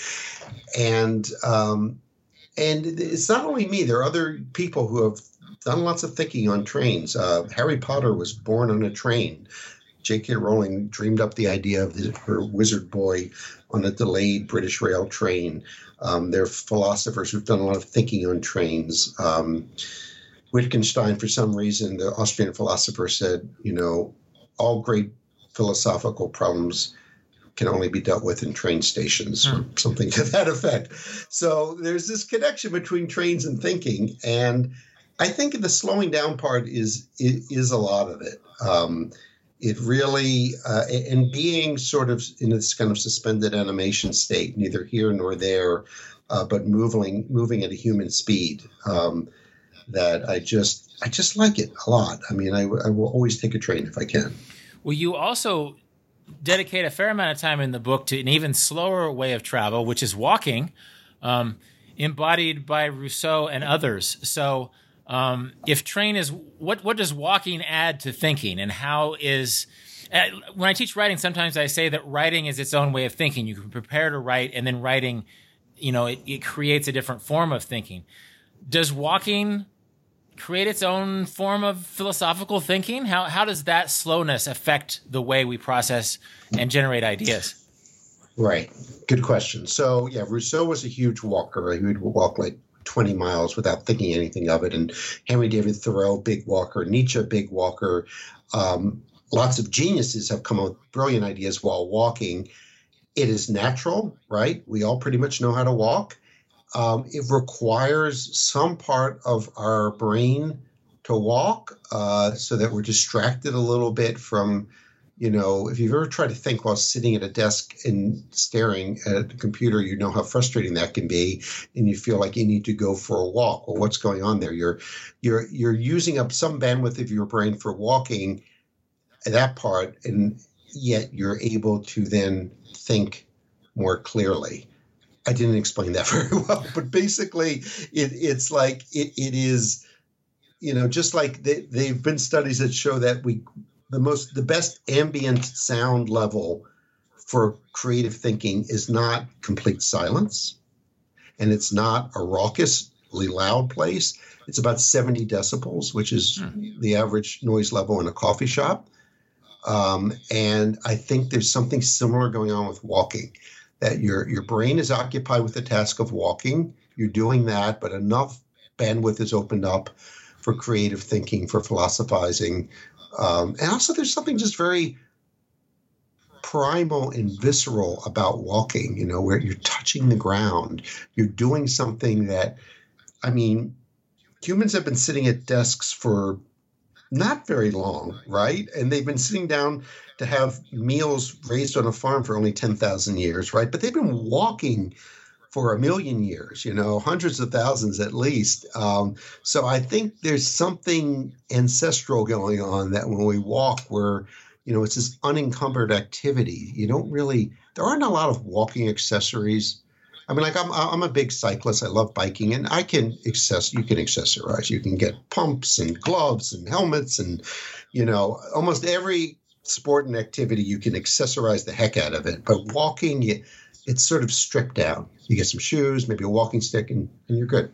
And um, and it's not only me there are other people who have done lots of thinking on trains. Uh, harry potter was born on a train J.K. Rowling dreamed up the idea of the, her wizard boy on a delayed British rail train. Um, there are philosophers who've done a lot of thinking on trains. Um, Wittgenstein, for some reason, the Austrian philosopher said, you know, all great philosophical problems can only be dealt with in train stations or hmm. something to that effect. So there's this connection between trains and thinking, and I think the slowing down part is is, is a lot of it. Um, it really uh, and being sort of in this kind of suspended animation state, neither here nor there, uh, but moving moving at a human speed. Um, that I just I just like it a lot. I mean, I, I will always take a train if I can. Well, you also dedicate a fair amount of time in the book to an even slower way of travel, which is walking, um, embodied by Rousseau and others. So um, if train is what what does walking add to thinking, and how is uh, when I teach writing, sometimes I say that writing is its own way of thinking. You can prepare to write, and then writing, you know, it, it creates a different form of thinking. Does walking create its own form of philosophical thinking? How how does that slowness affect the way we process and generate ideas? Right. Good question. So yeah, Rousseau was a huge walker. He would walk like 20 miles without thinking anything of it. And Henry David Thoreau, big walker, Nietzsche, big walker. Um, lots of geniuses have come up with brilliant ideas while walking. It is natural, right? We all pretty much know how to walk. Um, it requires some part of our brain to walk uh, so that we're distracted a little bit from you know, if you've ever tried to think while sitting at a desk and staring at a computer, you know how frustrating that can be, and you feel like you need to go for a walk. Well, what's going on there? You're you're you're using up some bandwidth of your brain for walking that part, and yet you're able to then think more clearly. I didn't explain that very well, but basically, it, it's like it, it is, you know, just like they, they've been studies that show that we the most the best ambient sound level for creative thinking is not complete silence, and it's not a raucously loud place. It's about 70 decibels, which is hmm. the average noise level in a coffee shop. Um, and I think there's something similar going on with walking, that your your brain is occupied with the task of walking. You're doing that, but enough bandwidth is opened up for creative thinking, for philosophizing, um, and also there's something just very primal and visceral about walking. You know, where you're touching the ground, you're doing something that, I mean, humans have been sitting at desks for not very long, right? And they've been sitting down to have meals raised on a farm for only 10,000 years, right? But they've been walking for a million years, you know, hundreds of thousands at least. Um, so I think there's something ancestral going on that when we walk, we're, you know, it's this unencumbered activity. You don't really, there aren't a lot of walking accessories I mean, like I'm I'm a big cyclist. I love biking, and I can access. You can accessorize. You can get pumps and gloves and helmets, and you know, almost every sport and activity you can accessorize the heck out of it. But walking, you, it's sort of stripped down. You get some shoes, maybe a walking stick, and, and you're good.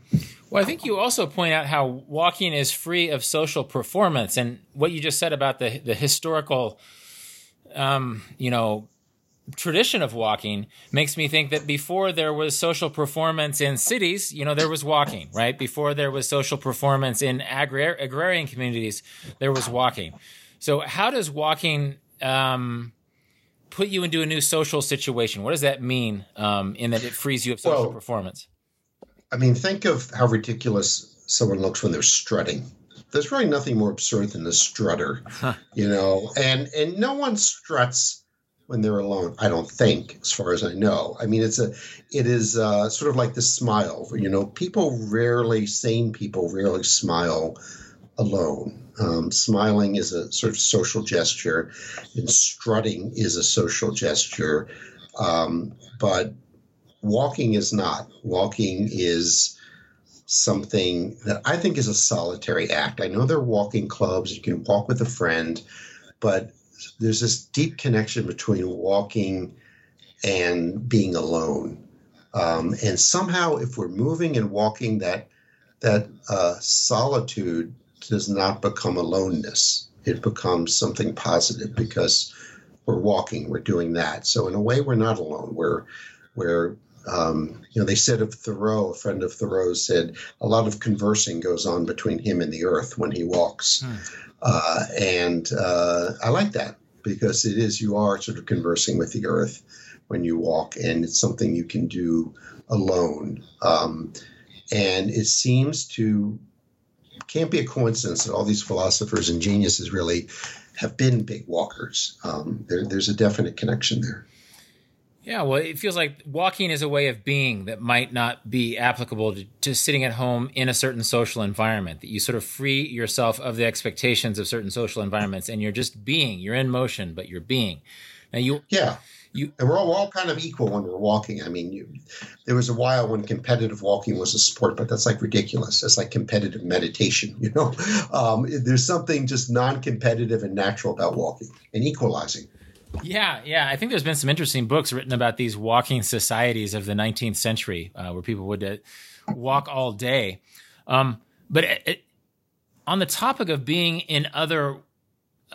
Well, I think you also point out how walking is free of social performance, and what you just said about the the historical, um, you know, tradition of walking makes me think that before there was social performance in cities, you know, there was walking, right? Before there was social performance in agrar- agrarian communities, there was walking. So, how does walking um, put you into a new social situation? What does that mean um, in that it frees you of social well, performance? I mean, think of how ridiculous someone looks when they're strutting. There's really nothing more absurd than the strutter, huh. you know, and and no one struts when they're alone. I don't think, as far as I know. I mean, it's a, it is uh, sort of like the smile. You know, people rarely, sane people rarely smile alone. Um, smiling is a sort of social gesture, and strutting is a social gesture. Um, but walking is not. Walking is something that I think is a solitary act. I know there are walking clubs. You can walk with a friend, but there's this deep connection between walking and being alone. Um, and somehow, if we're moving and walking, that that uh, solitude does not become aloneness. It becomes something positive because we're walking, we're doing that. So in a way, we're not alone. We're we're um, you know, they said of Thoreau, a friend of Thoreau's said, a lot of conversing goes on between him and the earth when he walks. Hmm. Uh, and uh, I like that because it is, you are sort of conversing with the earth when you walk, and it's something you can do alone. Um, and it seems to, can't be a coincidence that all these philosophers and geniuses really have been big walkers. Um, there, there's a definite connection there. Yeah, well, it feels like walking is a way of being that might not be applicable to, to, sitting at home in a certain social environment. That you sort of free yourself of the expectations of certain social environments, and you're just being. You're in motion, but you're being. Now you, yeah, you, and we're all, we're all kind of equal when we're walking. I mean, you, there was a while when competitive walking was a sport, but that's like ridiculous. It's like competitive meditation. You know, um, there's something just non-competitive and natural about walking and equalizing. Yeah, yeah. I think there's been some interesting books written about these walking societies of the 19th century, uh, where people would uh, walk all day. Um, but it, it, on the topic of being in other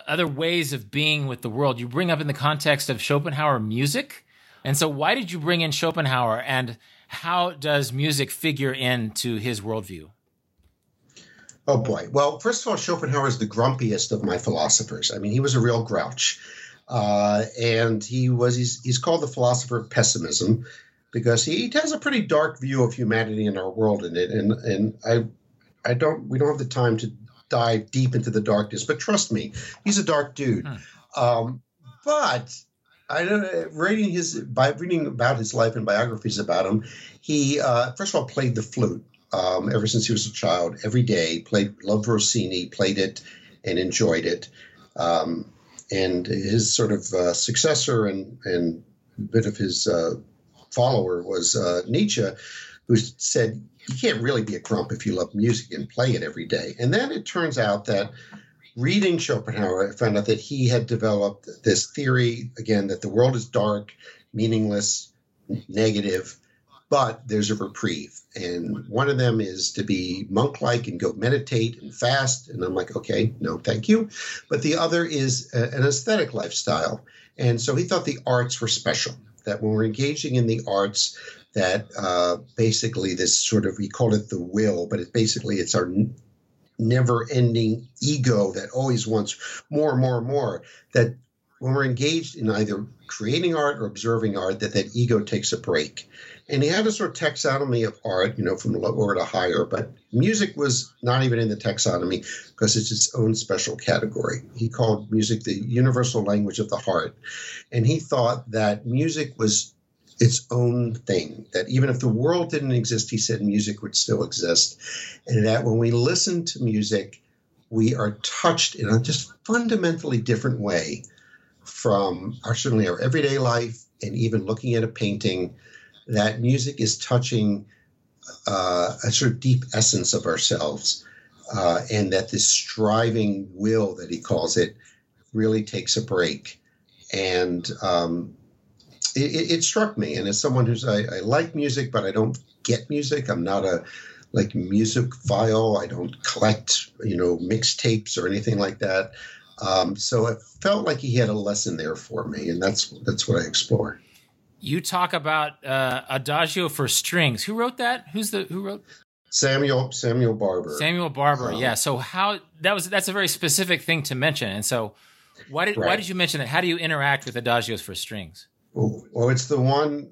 other ways of being with the world, you bring up in the context of Schopenhauer music. And so, why did you bring in Schopenhauer, and how does music figure into his worldview? Oh boy. Well, first of all, Schopenhauer is the grumpiest of my philosophers. I mean, he was a real grouch. Uh, and he was he's, he's called the philosopher of pessimism because he has a pretty dark view of humanity and our world in it. And and I I don't we don't have the time to dive deep into the darkness, but trust me, he's a dark dude. Hmm. Um, but I don't reading his by reading about his life and biographies about him, he uh, first of all played the flute um, ever since he was a child. Every day played loved Rossini, played it and enjoyed it. Um, and his sort of uh, successor and and bit of his uh, follower was uh, Nietzsche, who said you can't really be a grump if you love music and play it every day. And then it turns out that reading Schopenhauer, I found out that he had developed this theory again that the world is dark, meaningless, negative, but there's a reprieve. And one of them is to be monk like and go meditate and fast. And I'm like, okay, no, thank you. But the other is a, an aesthetic lifestyle. And so he thought the arts were special, that when we're engaging in the arts, that uh, basically this sort of, we call it the will, but it basically it's our never ending ego that always wants more more more. That when we're engaged in either creating art or observing art, that that ego takes a break. And he had a sort of taxonomy of art, you know, from lower to higher, but music was not even in the taxonomy because it's its own special category. He called music the universal language of the heart. And he thought that music was its own thing. That even if the world didn't exist, he said music would still exist. And that when we listen to music, we are touched in a just fundamentally different way from our certainly our everyday life and even looking at a painting. That music is touching uh, a sort of deep essence of ourselves, uh, and that this striving will that he calls it really takes a break. And um, it, it, struck me. And as someone who's I, I, like music, but I don't get music. I'm not a like music file. I don't collect you know mixtapes or anything like that. Um, so it felt like he had a lesson there for me, and that's that's what I explore. You talk about uh, Adagio for strings. Who wrote that? Who's the who wrote? Samuel Samuel Barber. Samuel Barber. Um, yeah. So how that was that's a very specific thing to mention, and so why did right. why did you mention that? How do you interact with adagios for strings? well, it's the one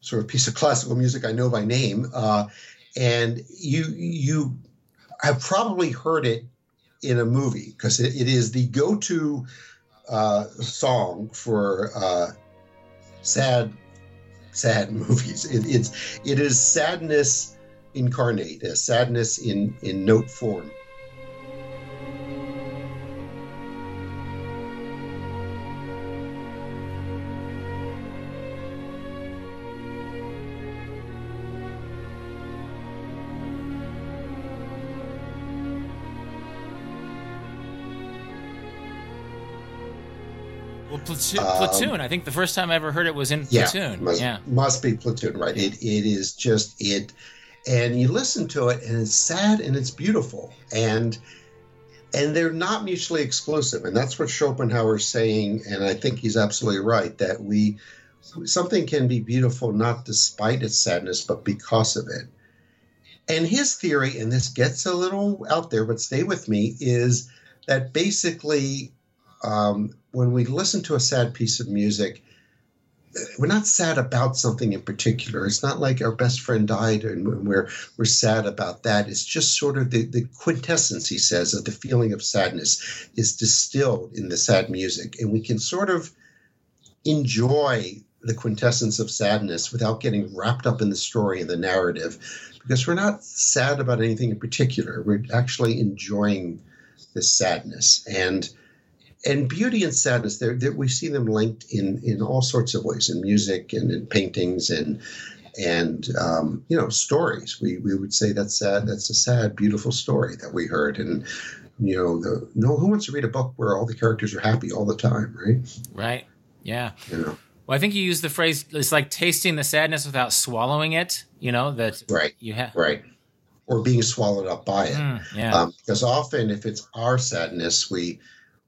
sort of piece of classical music I know by name, uh, and you you have probably heard it in a movie because it, it is the go-to uh, song for uh, sad sad movies. It, it's it is sadness incarnate, a sadness in in note form. Platoon, um, Platoon. I think the first time I ever heard it was in Platoon. Yeah, must, yeah. must be Platoon, right? It it is just it, and you listen to it, and it's sad and it's beautiful, and and they're not mutually exclusive, and that's what Schopenhauer's saying, and I think he's absolutely right that we something can be beautiful not despite its sadness, but because of it. And his theory, and this gets a little out there, but stay with me, is that basically um, when we listen to a sad piece of music, we're not sad about something in particular. It's not like our best friend died and we're we're sad about that. It's just sort of the, the quintessence, he says, of the feeling of sadness is distilled in the sad music. And we can sort of enjoy the quintessence of sadness without getting wrapped up in the story and the narrative because we're not sad about anything in particular. We're actually enjoying the sadness. And and beauty and sadness there we see them linked in in all sorts of ways in music and in paintings and and um, you know stories. We we would say that's sad that's a sad beautiful story that we heard. And you know the no who wants to read a book where all the characters are happy all the time right? Right. Yeah. You know. Well i think you use the phrase it's like tasting the sadness without swallowing it you know that right. you have right. Or being swallowed up by it. Mm, yeah. Um, because often if it's our sadness we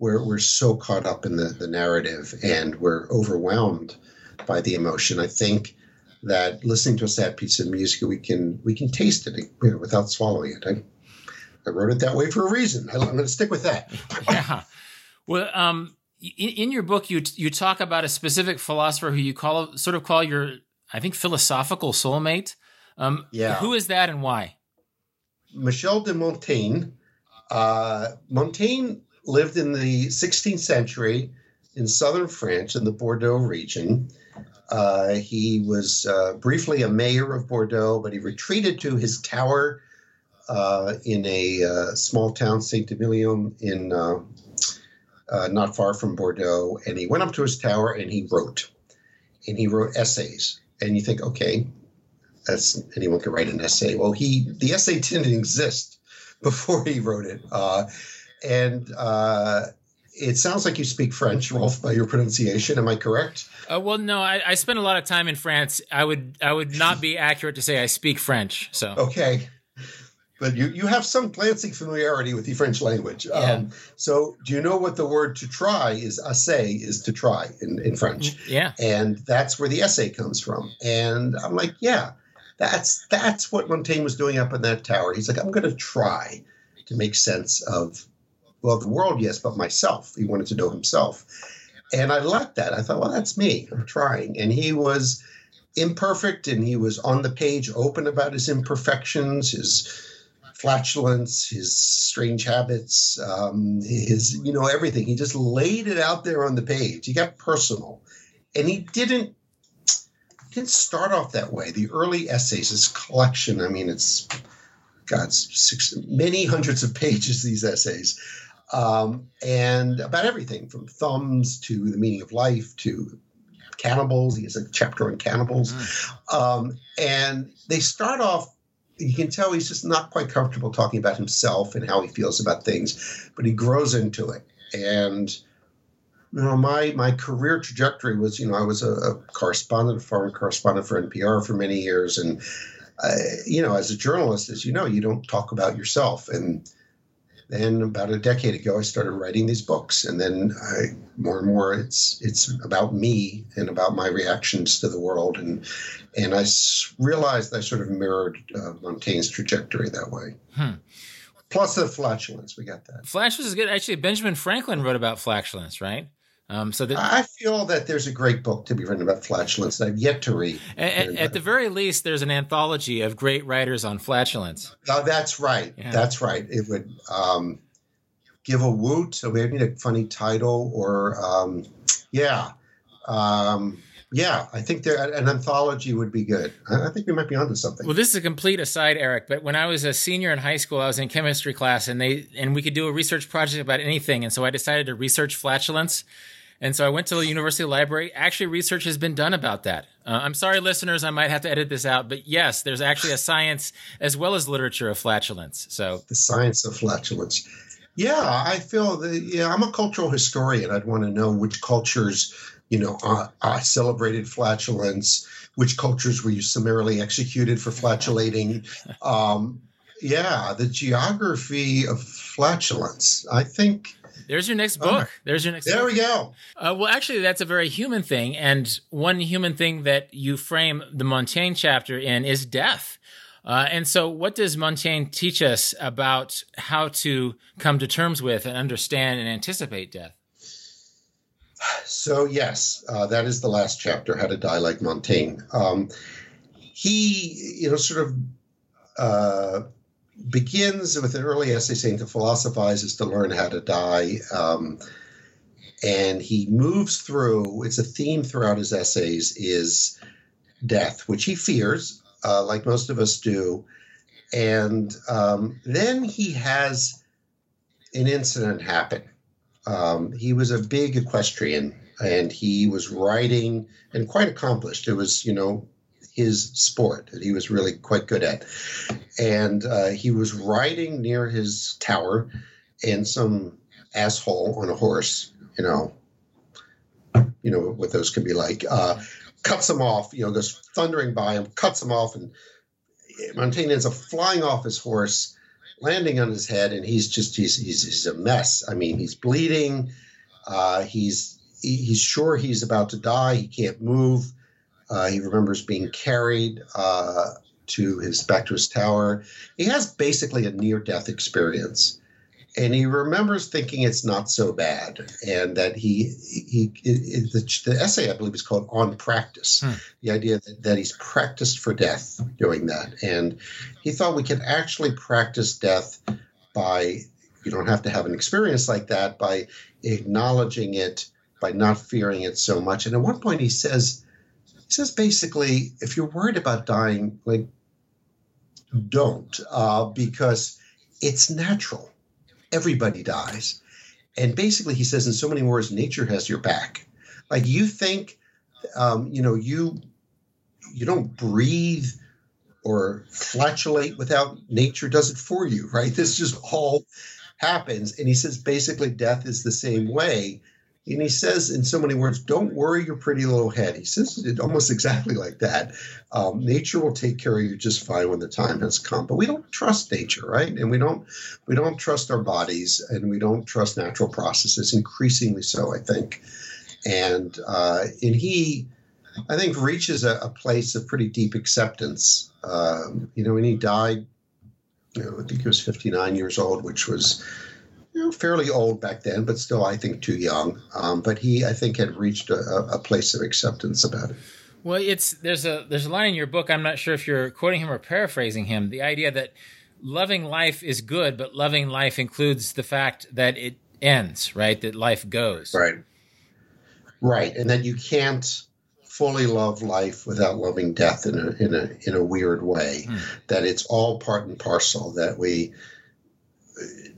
we're, we're so caught up in the, the narrative and we're overwhelmed by the emotion. I think that listening to a sad piece of music, we can we can taste it you know, without swallowing it. I, I wrote it that way for a reason. I, am going to stick with that. yeah. Well, um, in, in, your book, you you talk about a specific philosopher who you call sort of call your I think philosophical soulmate. Um, yeah. Who is that and why? Michel de Montaigne. Uh, Montaigne lived in the 16th century in southern France in the Bordeaux region. Uh, he was uh, briefly a mayor of Bordeaux, but he retreated to his tower uh, in a uh, small town, Saint Emilion, in uh, uh, not far from Bordeaux. And he went up to his tower and he wrote, and he wrote essays. And you think, okay, that's anyone could write an essay. Well, he the essay didn't exist before he wrote it and uh, it sounds like you speak French, Rolf, by your pronunciation. Am I correct? Uh, well, no, I, I spent a lot of time in France. I would I would not be accurate to say I speak French. So okay, but you you have some glancing familiarity with the French language. Yeah. Um, so do you know what the word to try is? Essayer is to try in in French. Yeah, and that's where the essay comes from. And I'm like, yeah, that's that's what Montaigne was doing up in that tower. He's like, I'm going to try to make sense of well, the world, yes, but myself. He wanted to know himself. And I liked that. I thought, well, that's me. I'm trying. And he was imperfect and he was on the page open about his imperfections, his flatulence, his strange habits, um, his, you know, everything. He just laid it out there on the page. He got personal. And he didn't didn't start off that way. The early essays, his collection, I mean, it's God, six, many hundreds of pages, these essays um, and about everything from thumbs to the meaning of life to cannibals. He has a chapter on cannibals. Mm. Um, and they start off, you can tell he's just not quite comfortable talking about himself and how he feels about things, but he grows into it. And you know, my my career trajectory was, you know, I was a, a correspondent, a foreign correspondent for NPR for many years, and uh, you know, as a journalist, as you know, you don't talk about yourself, and then about a decade ago, I started writing these books, and then I, more and more, it's it's about me and about my reactions to the world, and and I realized I sort of mirrored uh, Montaigne's trajectory that way. Hmm. Plus the flatulence, we got that. Flatulence is good. Actually, Benjamin Franklin wrote about flatulence, right? Um, so that I feel that there's a great book to be written about flatulence that I've yet to read. At, at the very least, there's an anthology of great writers on flatulence. Oh, that's right. Yeah. That's right. It would um, give a woot. So maybe a funny title or um, yeah. Um, yeah, I think there an anthology would be good. I think we might be onto something. Well, this is a complete aside, Eric. But when I was a senior in high school, I was in chemistry class, and they and we could do a research project about anything. And so I decided to research flatulence. And so I went to the university library. Actually, research has been done about that. Uh, I'm sorry, listeners, I might have to edit this out, but yes, there's actually a science as well as literature of flatulence. So the science of flatulence. Yeah, I feel that. Yeah, I'm a cultural historian. I'd want to know which cultures, you know, uh, uh, celebrated flatulence. Which cultures were you summarily executed for flatulating? Um, yeah, the geography of flatulence. I think there's your next book. There's your next. There book. we go. Uh, well, actually, that's a very human thing, and one human thing that you frame the Montaigne chapter in is death. Uh, and so, what does Montaigne teach us about how to come to terms with and understand and anticipate death? So, yes, uh, that is the last chapter, How to Die Like Montaigne. Um, he, you know, sort of uh, begins with an early essay saying to philosophize is to learn how to die. Um, and he moves through, it's a theme throughout his essays, is death, which he fears, uh, like most of us do. And um, then he has an incident happen. Um, he was a big equestrian and he was riding and quite accomplished. It was, you know, his sport that he was really quite good at. And uh, he was riding near his tower, and some asshole on a horse, you know, you know what those can be like, uh, cuts him off. You know, goes thundering by him, cuts him off, and Montaigne ends up flying off his horse, landing on his head, and he's just he's he's, he's a mess. I mean, he's bleeding. Uh, he's he's sure he's about to die. He can't move. Uh, he remembers being carried uh, to his back to his tower. He has basically a near death experience, and he remembers thinking it's not so bad, and that he he it, the, the, essay I believe is called "On Practice," hmm. the idea that, that he's practiced for death doing that, and he thought we could actually practice death by you don't have to have an experience like that by acknowledging it by not fearing it so much and at one point he says he says basically, if you're worried about dying, like, don't, uh, because it's natural. Everybody dies. And basically, he says in so many words, nature has your back. Like you think, um, you know, you you don't breathe or flatulate without nature does it for you, right? This just all happens. And he says basically death is the same way. And he says in so many words, don't worry your pretty little head. He says it almost exactly like that. Um, nature will take care of you just fine when the time has come. But we don't trust nature, right? And we don't we don't trust our bodies and we don't trust natural processes, increasingly so, I think. And uh, and he I think reaches a, a place of pretty deep acceptance. Um, you know, when he died, you know, I think he was 59 years old, which was you know, fairly old back then, but still, I think, too young. Um, but he, I think, had reached a, a, place of acceptance about it. Well, it's there's a there's a line in your book. I'm not sure if you're quoting him or paraphrasing him. The idea that loving life is good, but loving life includes the fact that it ends, right? That life goes, right, right, and that you can't fully love life without loving death in a in a in a weird way. Hmm. That it's all part and parcel. That we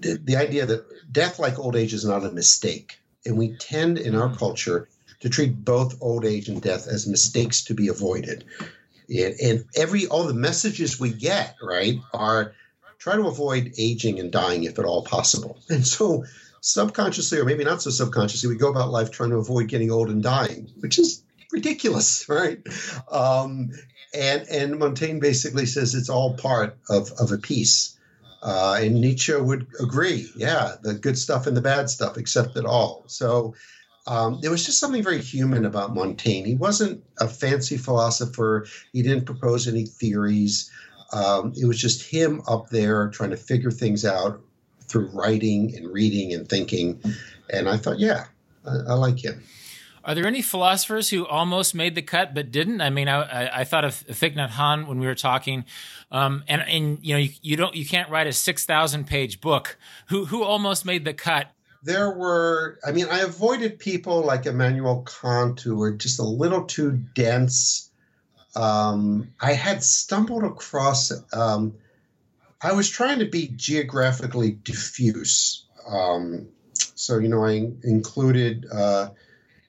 the, the idea that death, like old age, is not a mistake. And we tend in our culture to treat both old age and death as mistakes to be avoided. And, and every all the messages we get, right, are try to avoid aging and dying if at all possible. And so subconsciously, or maybe not so subconsciously, we go about life trying to avoid getting old and dying, which is ridiculous, right? Um, and and Montaigne basically says it's all part of, of a piece. Uh, and Nietzsche would agree, yeah, the good stuff and the bad stuff, accept it all. So um, there was just something very human about Montaigne. He wasn't a fancy philosopher, he didn't propose any theories. Um, it was just him up there trying to figure things out through writing and reading and thinking. And I thought, yeah, I, I like him. Are there any philosophers who almost made the cut but didn't? I mean, I, I, thought of Thich Nhat Hanh when we were talking, um, and and you know, you, you don't you can't write a six thousand page book. Who who almost made the cut? There were, I mean, I avoided people like Immanuel Kant who were just a little too dense. Um, I had stumbled across. Um, I was trying to be geographically diffuse. Um, so, you know, I included uh,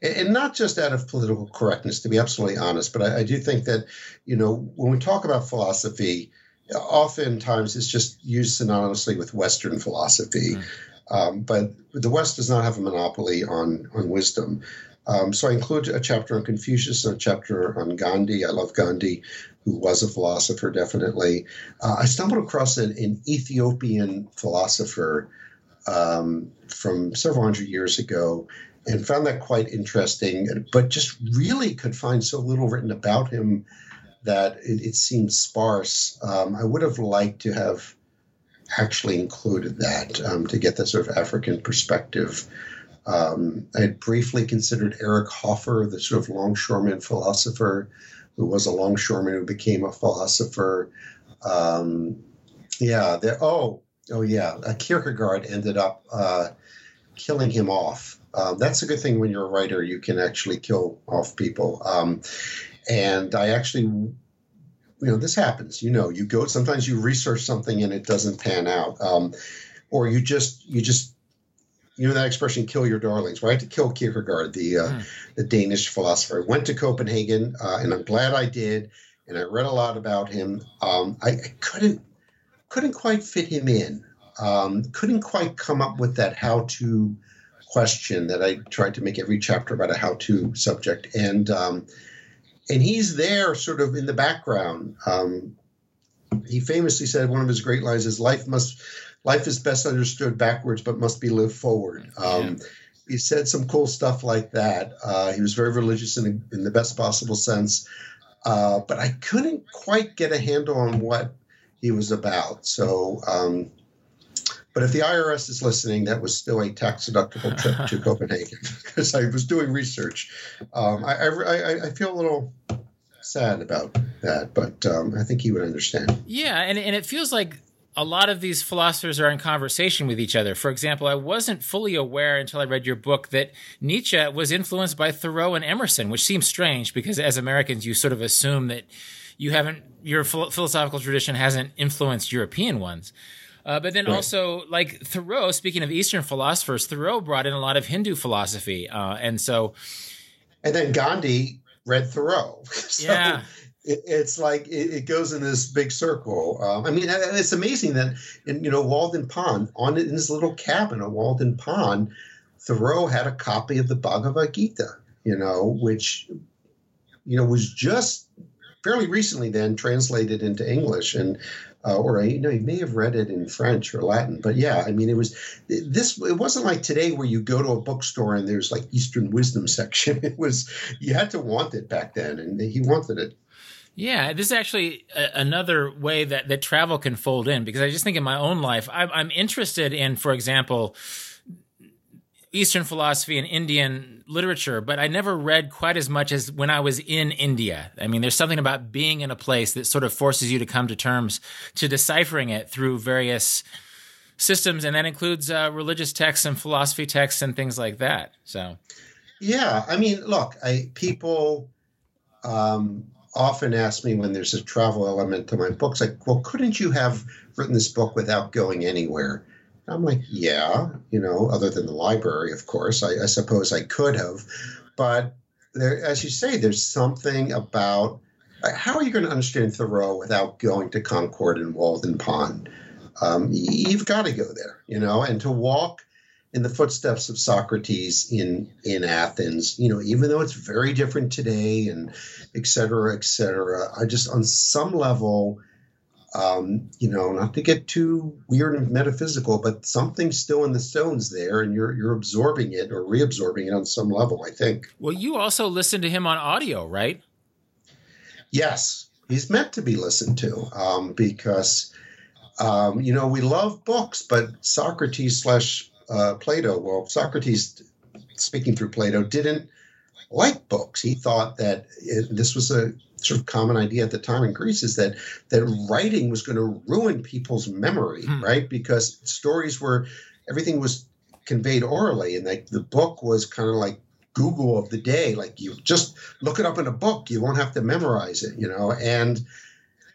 and not just out of political correctness, to be absolutely honest, but I, I, do think that, you know, when we talk about philosophy, oftentimes it's just used synonymously with Western philosophy. Mm. Um, but the West does not have a monopoly on on wisdom. Um, so I include a chapter on Confucius and a chapter on Gandhi. I love Gandhi, who was a philosopher, definitely. Uh, I stumbled across an, an Ethiopian philosopher um, from several hundred years ago and found that quite interesting, but just really could find so little written about him that it, it seemed sparse. Um, I would have liked to have actually included that um, to get the sort of African perspective. Um, I had briefly considered Eric Hoffer, the sort of longshoreman philosopher who was a longshoreman who became a philosopher. Um, yeah, there. Oh, oh yeah. Kierkegaard ended up uh, killing him off um, that's a good thing when you're a writer. You can actually kill off people. Um, and I actually, you know, this happens. You know, you go. Sometimes you research something and it doesn't pan out, um, or you just you just you know that expression kill your darlings right to kill kierkegaard the uh, mm. the danish philosopher I went to copenhagen uh, and i'm glad i did and i read a lot about him um, I, I, couldn't couldn't quite fit him in um, couldn't quite come up with that how to question that I tried to make every chapter about a how-to subject, and um, and he's there, sort of in the background. Um, he famously said one of his great lines is "Life must, life is best understood backwards, but must be lived forward." Um, yeah. He said some cool stuff like that. Uh, he was very religious in, in the best possible sense, uh, but I couldn't quite get a handle on what he was about. So um, but if the IRS is listening, that was still a tax deductible trip to Copenhagen because I was doing research. Um, I, I, I, feel a little sad about that, but um, I think he would understand. Yeah, and, and it feels like a lot of these philosophers are in conversation with each other. For example, I wasn't fully aware until I read your book that Nietzsche was influenced by Thoreau and Emerson, which seems strange because as Americans, you sort of assume that you haven't, your philosophical tradition hasn't influenced European ones. Uh, but then right. also, like Thoreau, speaking of Eastern philosophers, Thoreau brought in a lot of Hindu philosophy. Uh, and so. And then Gandhi read Thoreau. so, yeah. it, it's like it, it, goes in this big circle. Um, I mean, it's amazing that in you know Walden Pond, on in his little cabin on Walden Pond, Thoreau had a copy of the Bhagavad Gita. You know, which you know was just fairly recently then translated into English and uh, or you know, he may have read it in French or Latin. But yeah, I mean, it was this. It wasn't like today where you go to a bookstore and there's like Eastern wisdom section. It was you had to want it back then, and he wanted it. Yeah, this is actually a, another way that that travel can fold in because I just think in my own life, I'm, I'm interested in, for example Eastern philosophy and Indian literature, but I never read quite as much as when I was in India. I mean, there's something about being in a place that sort of forces you to come to terms to deciphering it through various systems, and that includes uh, religious texts and philosophy texts and things like that. So, yeah, I mean, look, I people um, often ask me when there's a travel element to my books, like, well, couldn't you have written this book without going anywhere? I'm like, yeah, you know, other than the library, of course, I, I suppose I could have. But there, as you say, there's something about how are you going to understand Thoreau without going to Concord and Walden Pond? Um, you've got to go there, you know, and to walk in the footsteps of Socrates in in Athens, you know, even though it's very different today and et cetera, et cetera, I just on some level um, you know, not to get too weird and metaphysical, but something's still in the stones there, and you're you're absorbing it or reabsorbing it on some level. I think. Well, you also listen to him on audio, right? Yes, he's meant to be listened to um, because um, you know we love books, but Socrates slash uh, Plato. Well, Socrates, speaking through Plato, didn't like books. He thought that it, this was a sort of common idea at the time in Greece is that that writing was going to ruin people's memory, hmm. right? Because stories were everything was conveyed orally, and like the book was kind of like Google of the day. Like you just look it up in a book, you won't have to memorize it, you know. And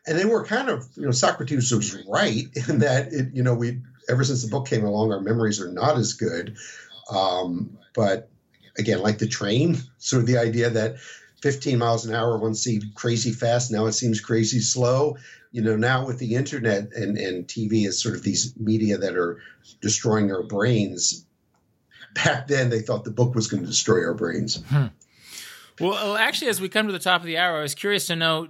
and they were kind of, you know, Socrates was right in that it, you know, we ever since the book came along, our memories are not as good. Um, but again, like the train, sort of the idea that 15 miles an hour once seemed crazy fast. Now it seems crazy slow. You know, now with the internet and, and TV as sort of these media that are destroying our brains, back then they thought the book was going to destroy our brains. Hmm. Well, actually, as we come to the top of the hour, I was curious to know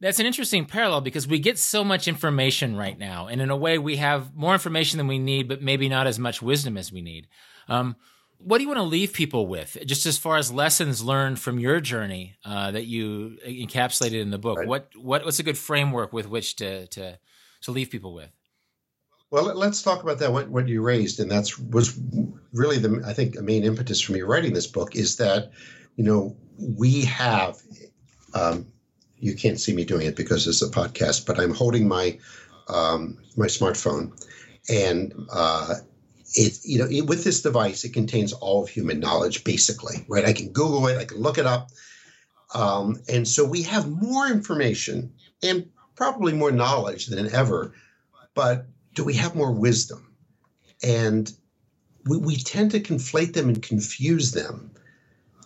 that's an interesting parallel because we get so much information right now. And in a way, we have more information than we need, but maybe not as much wisdom as we need. Um, what do you want to leave people with, just as far as lessons learned from your journey uh, that you encapsulated in the book? Right. What what what's a good framework with which to to to leave people with? Well, let's talk about that. What, what you raised, and that's was really the I think a main impetus for me writing this book is that you know we have. Um, you can't see me doing it because it's a podcast, but I'm holding my um, my smartphone, and uh, it you know it, with this device it contains all of human knowledge basically right? I can google it i can look it up. Um, and so we have more information and probably more knowledge than ever but do we have more wisdom? And we, we tend to conflate them and confuse them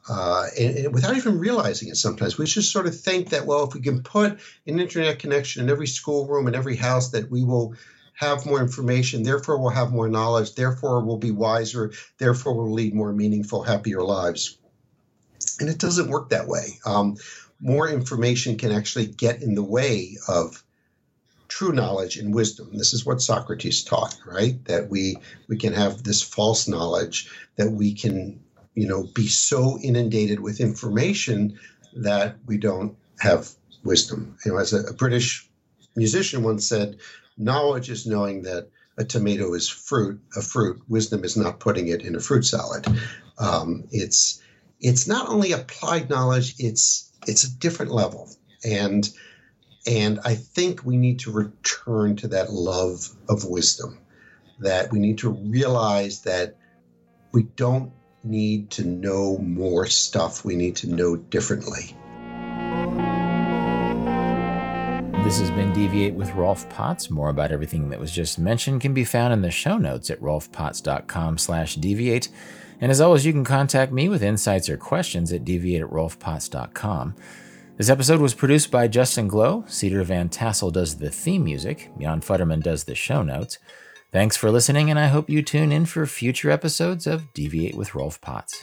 uh, and, and, without even realizing it sometimes. We just sort of think that well if we can put an internet connection in every schoolroom in every house that we will have more information, therefore we'll have more knowledge, therefore we'll be wiser, therefore we'll lead more meaningful, happier lives. And it doesn't work that way. Um, more information can actually get in the way of true knowledge and wisdom. This is what Socrates taught, right? That we we can have this false knowledge, that we can, you know, be so inundated with information that we don't have wisdom. You know, as a, a British musician once said, Knowledge is knowing that a tomato is fruit, a fruit. Wisdom is not putting it in a fruit salad. Um, it's it's not only applied knowledge; it's it's a different level, and and I think we need to return to that love of wisdom. That we need to realize that we don't need to know more stuff. We need to know differently. This has been Deviate with Rolf Potts. More about everything that was just mentioned can be found in the show notes at rolfpotts.com slash deviate. And as always, you can contact me with insights or questions at deviate at rolfpotts.com. This episode was produced by Justin Glow. Cedar Van Tassel does the theme music. Jan Futterman does the show notes. Thanks for listening, and I hope you tune in for future episodes of Deviate with Rolf Potts.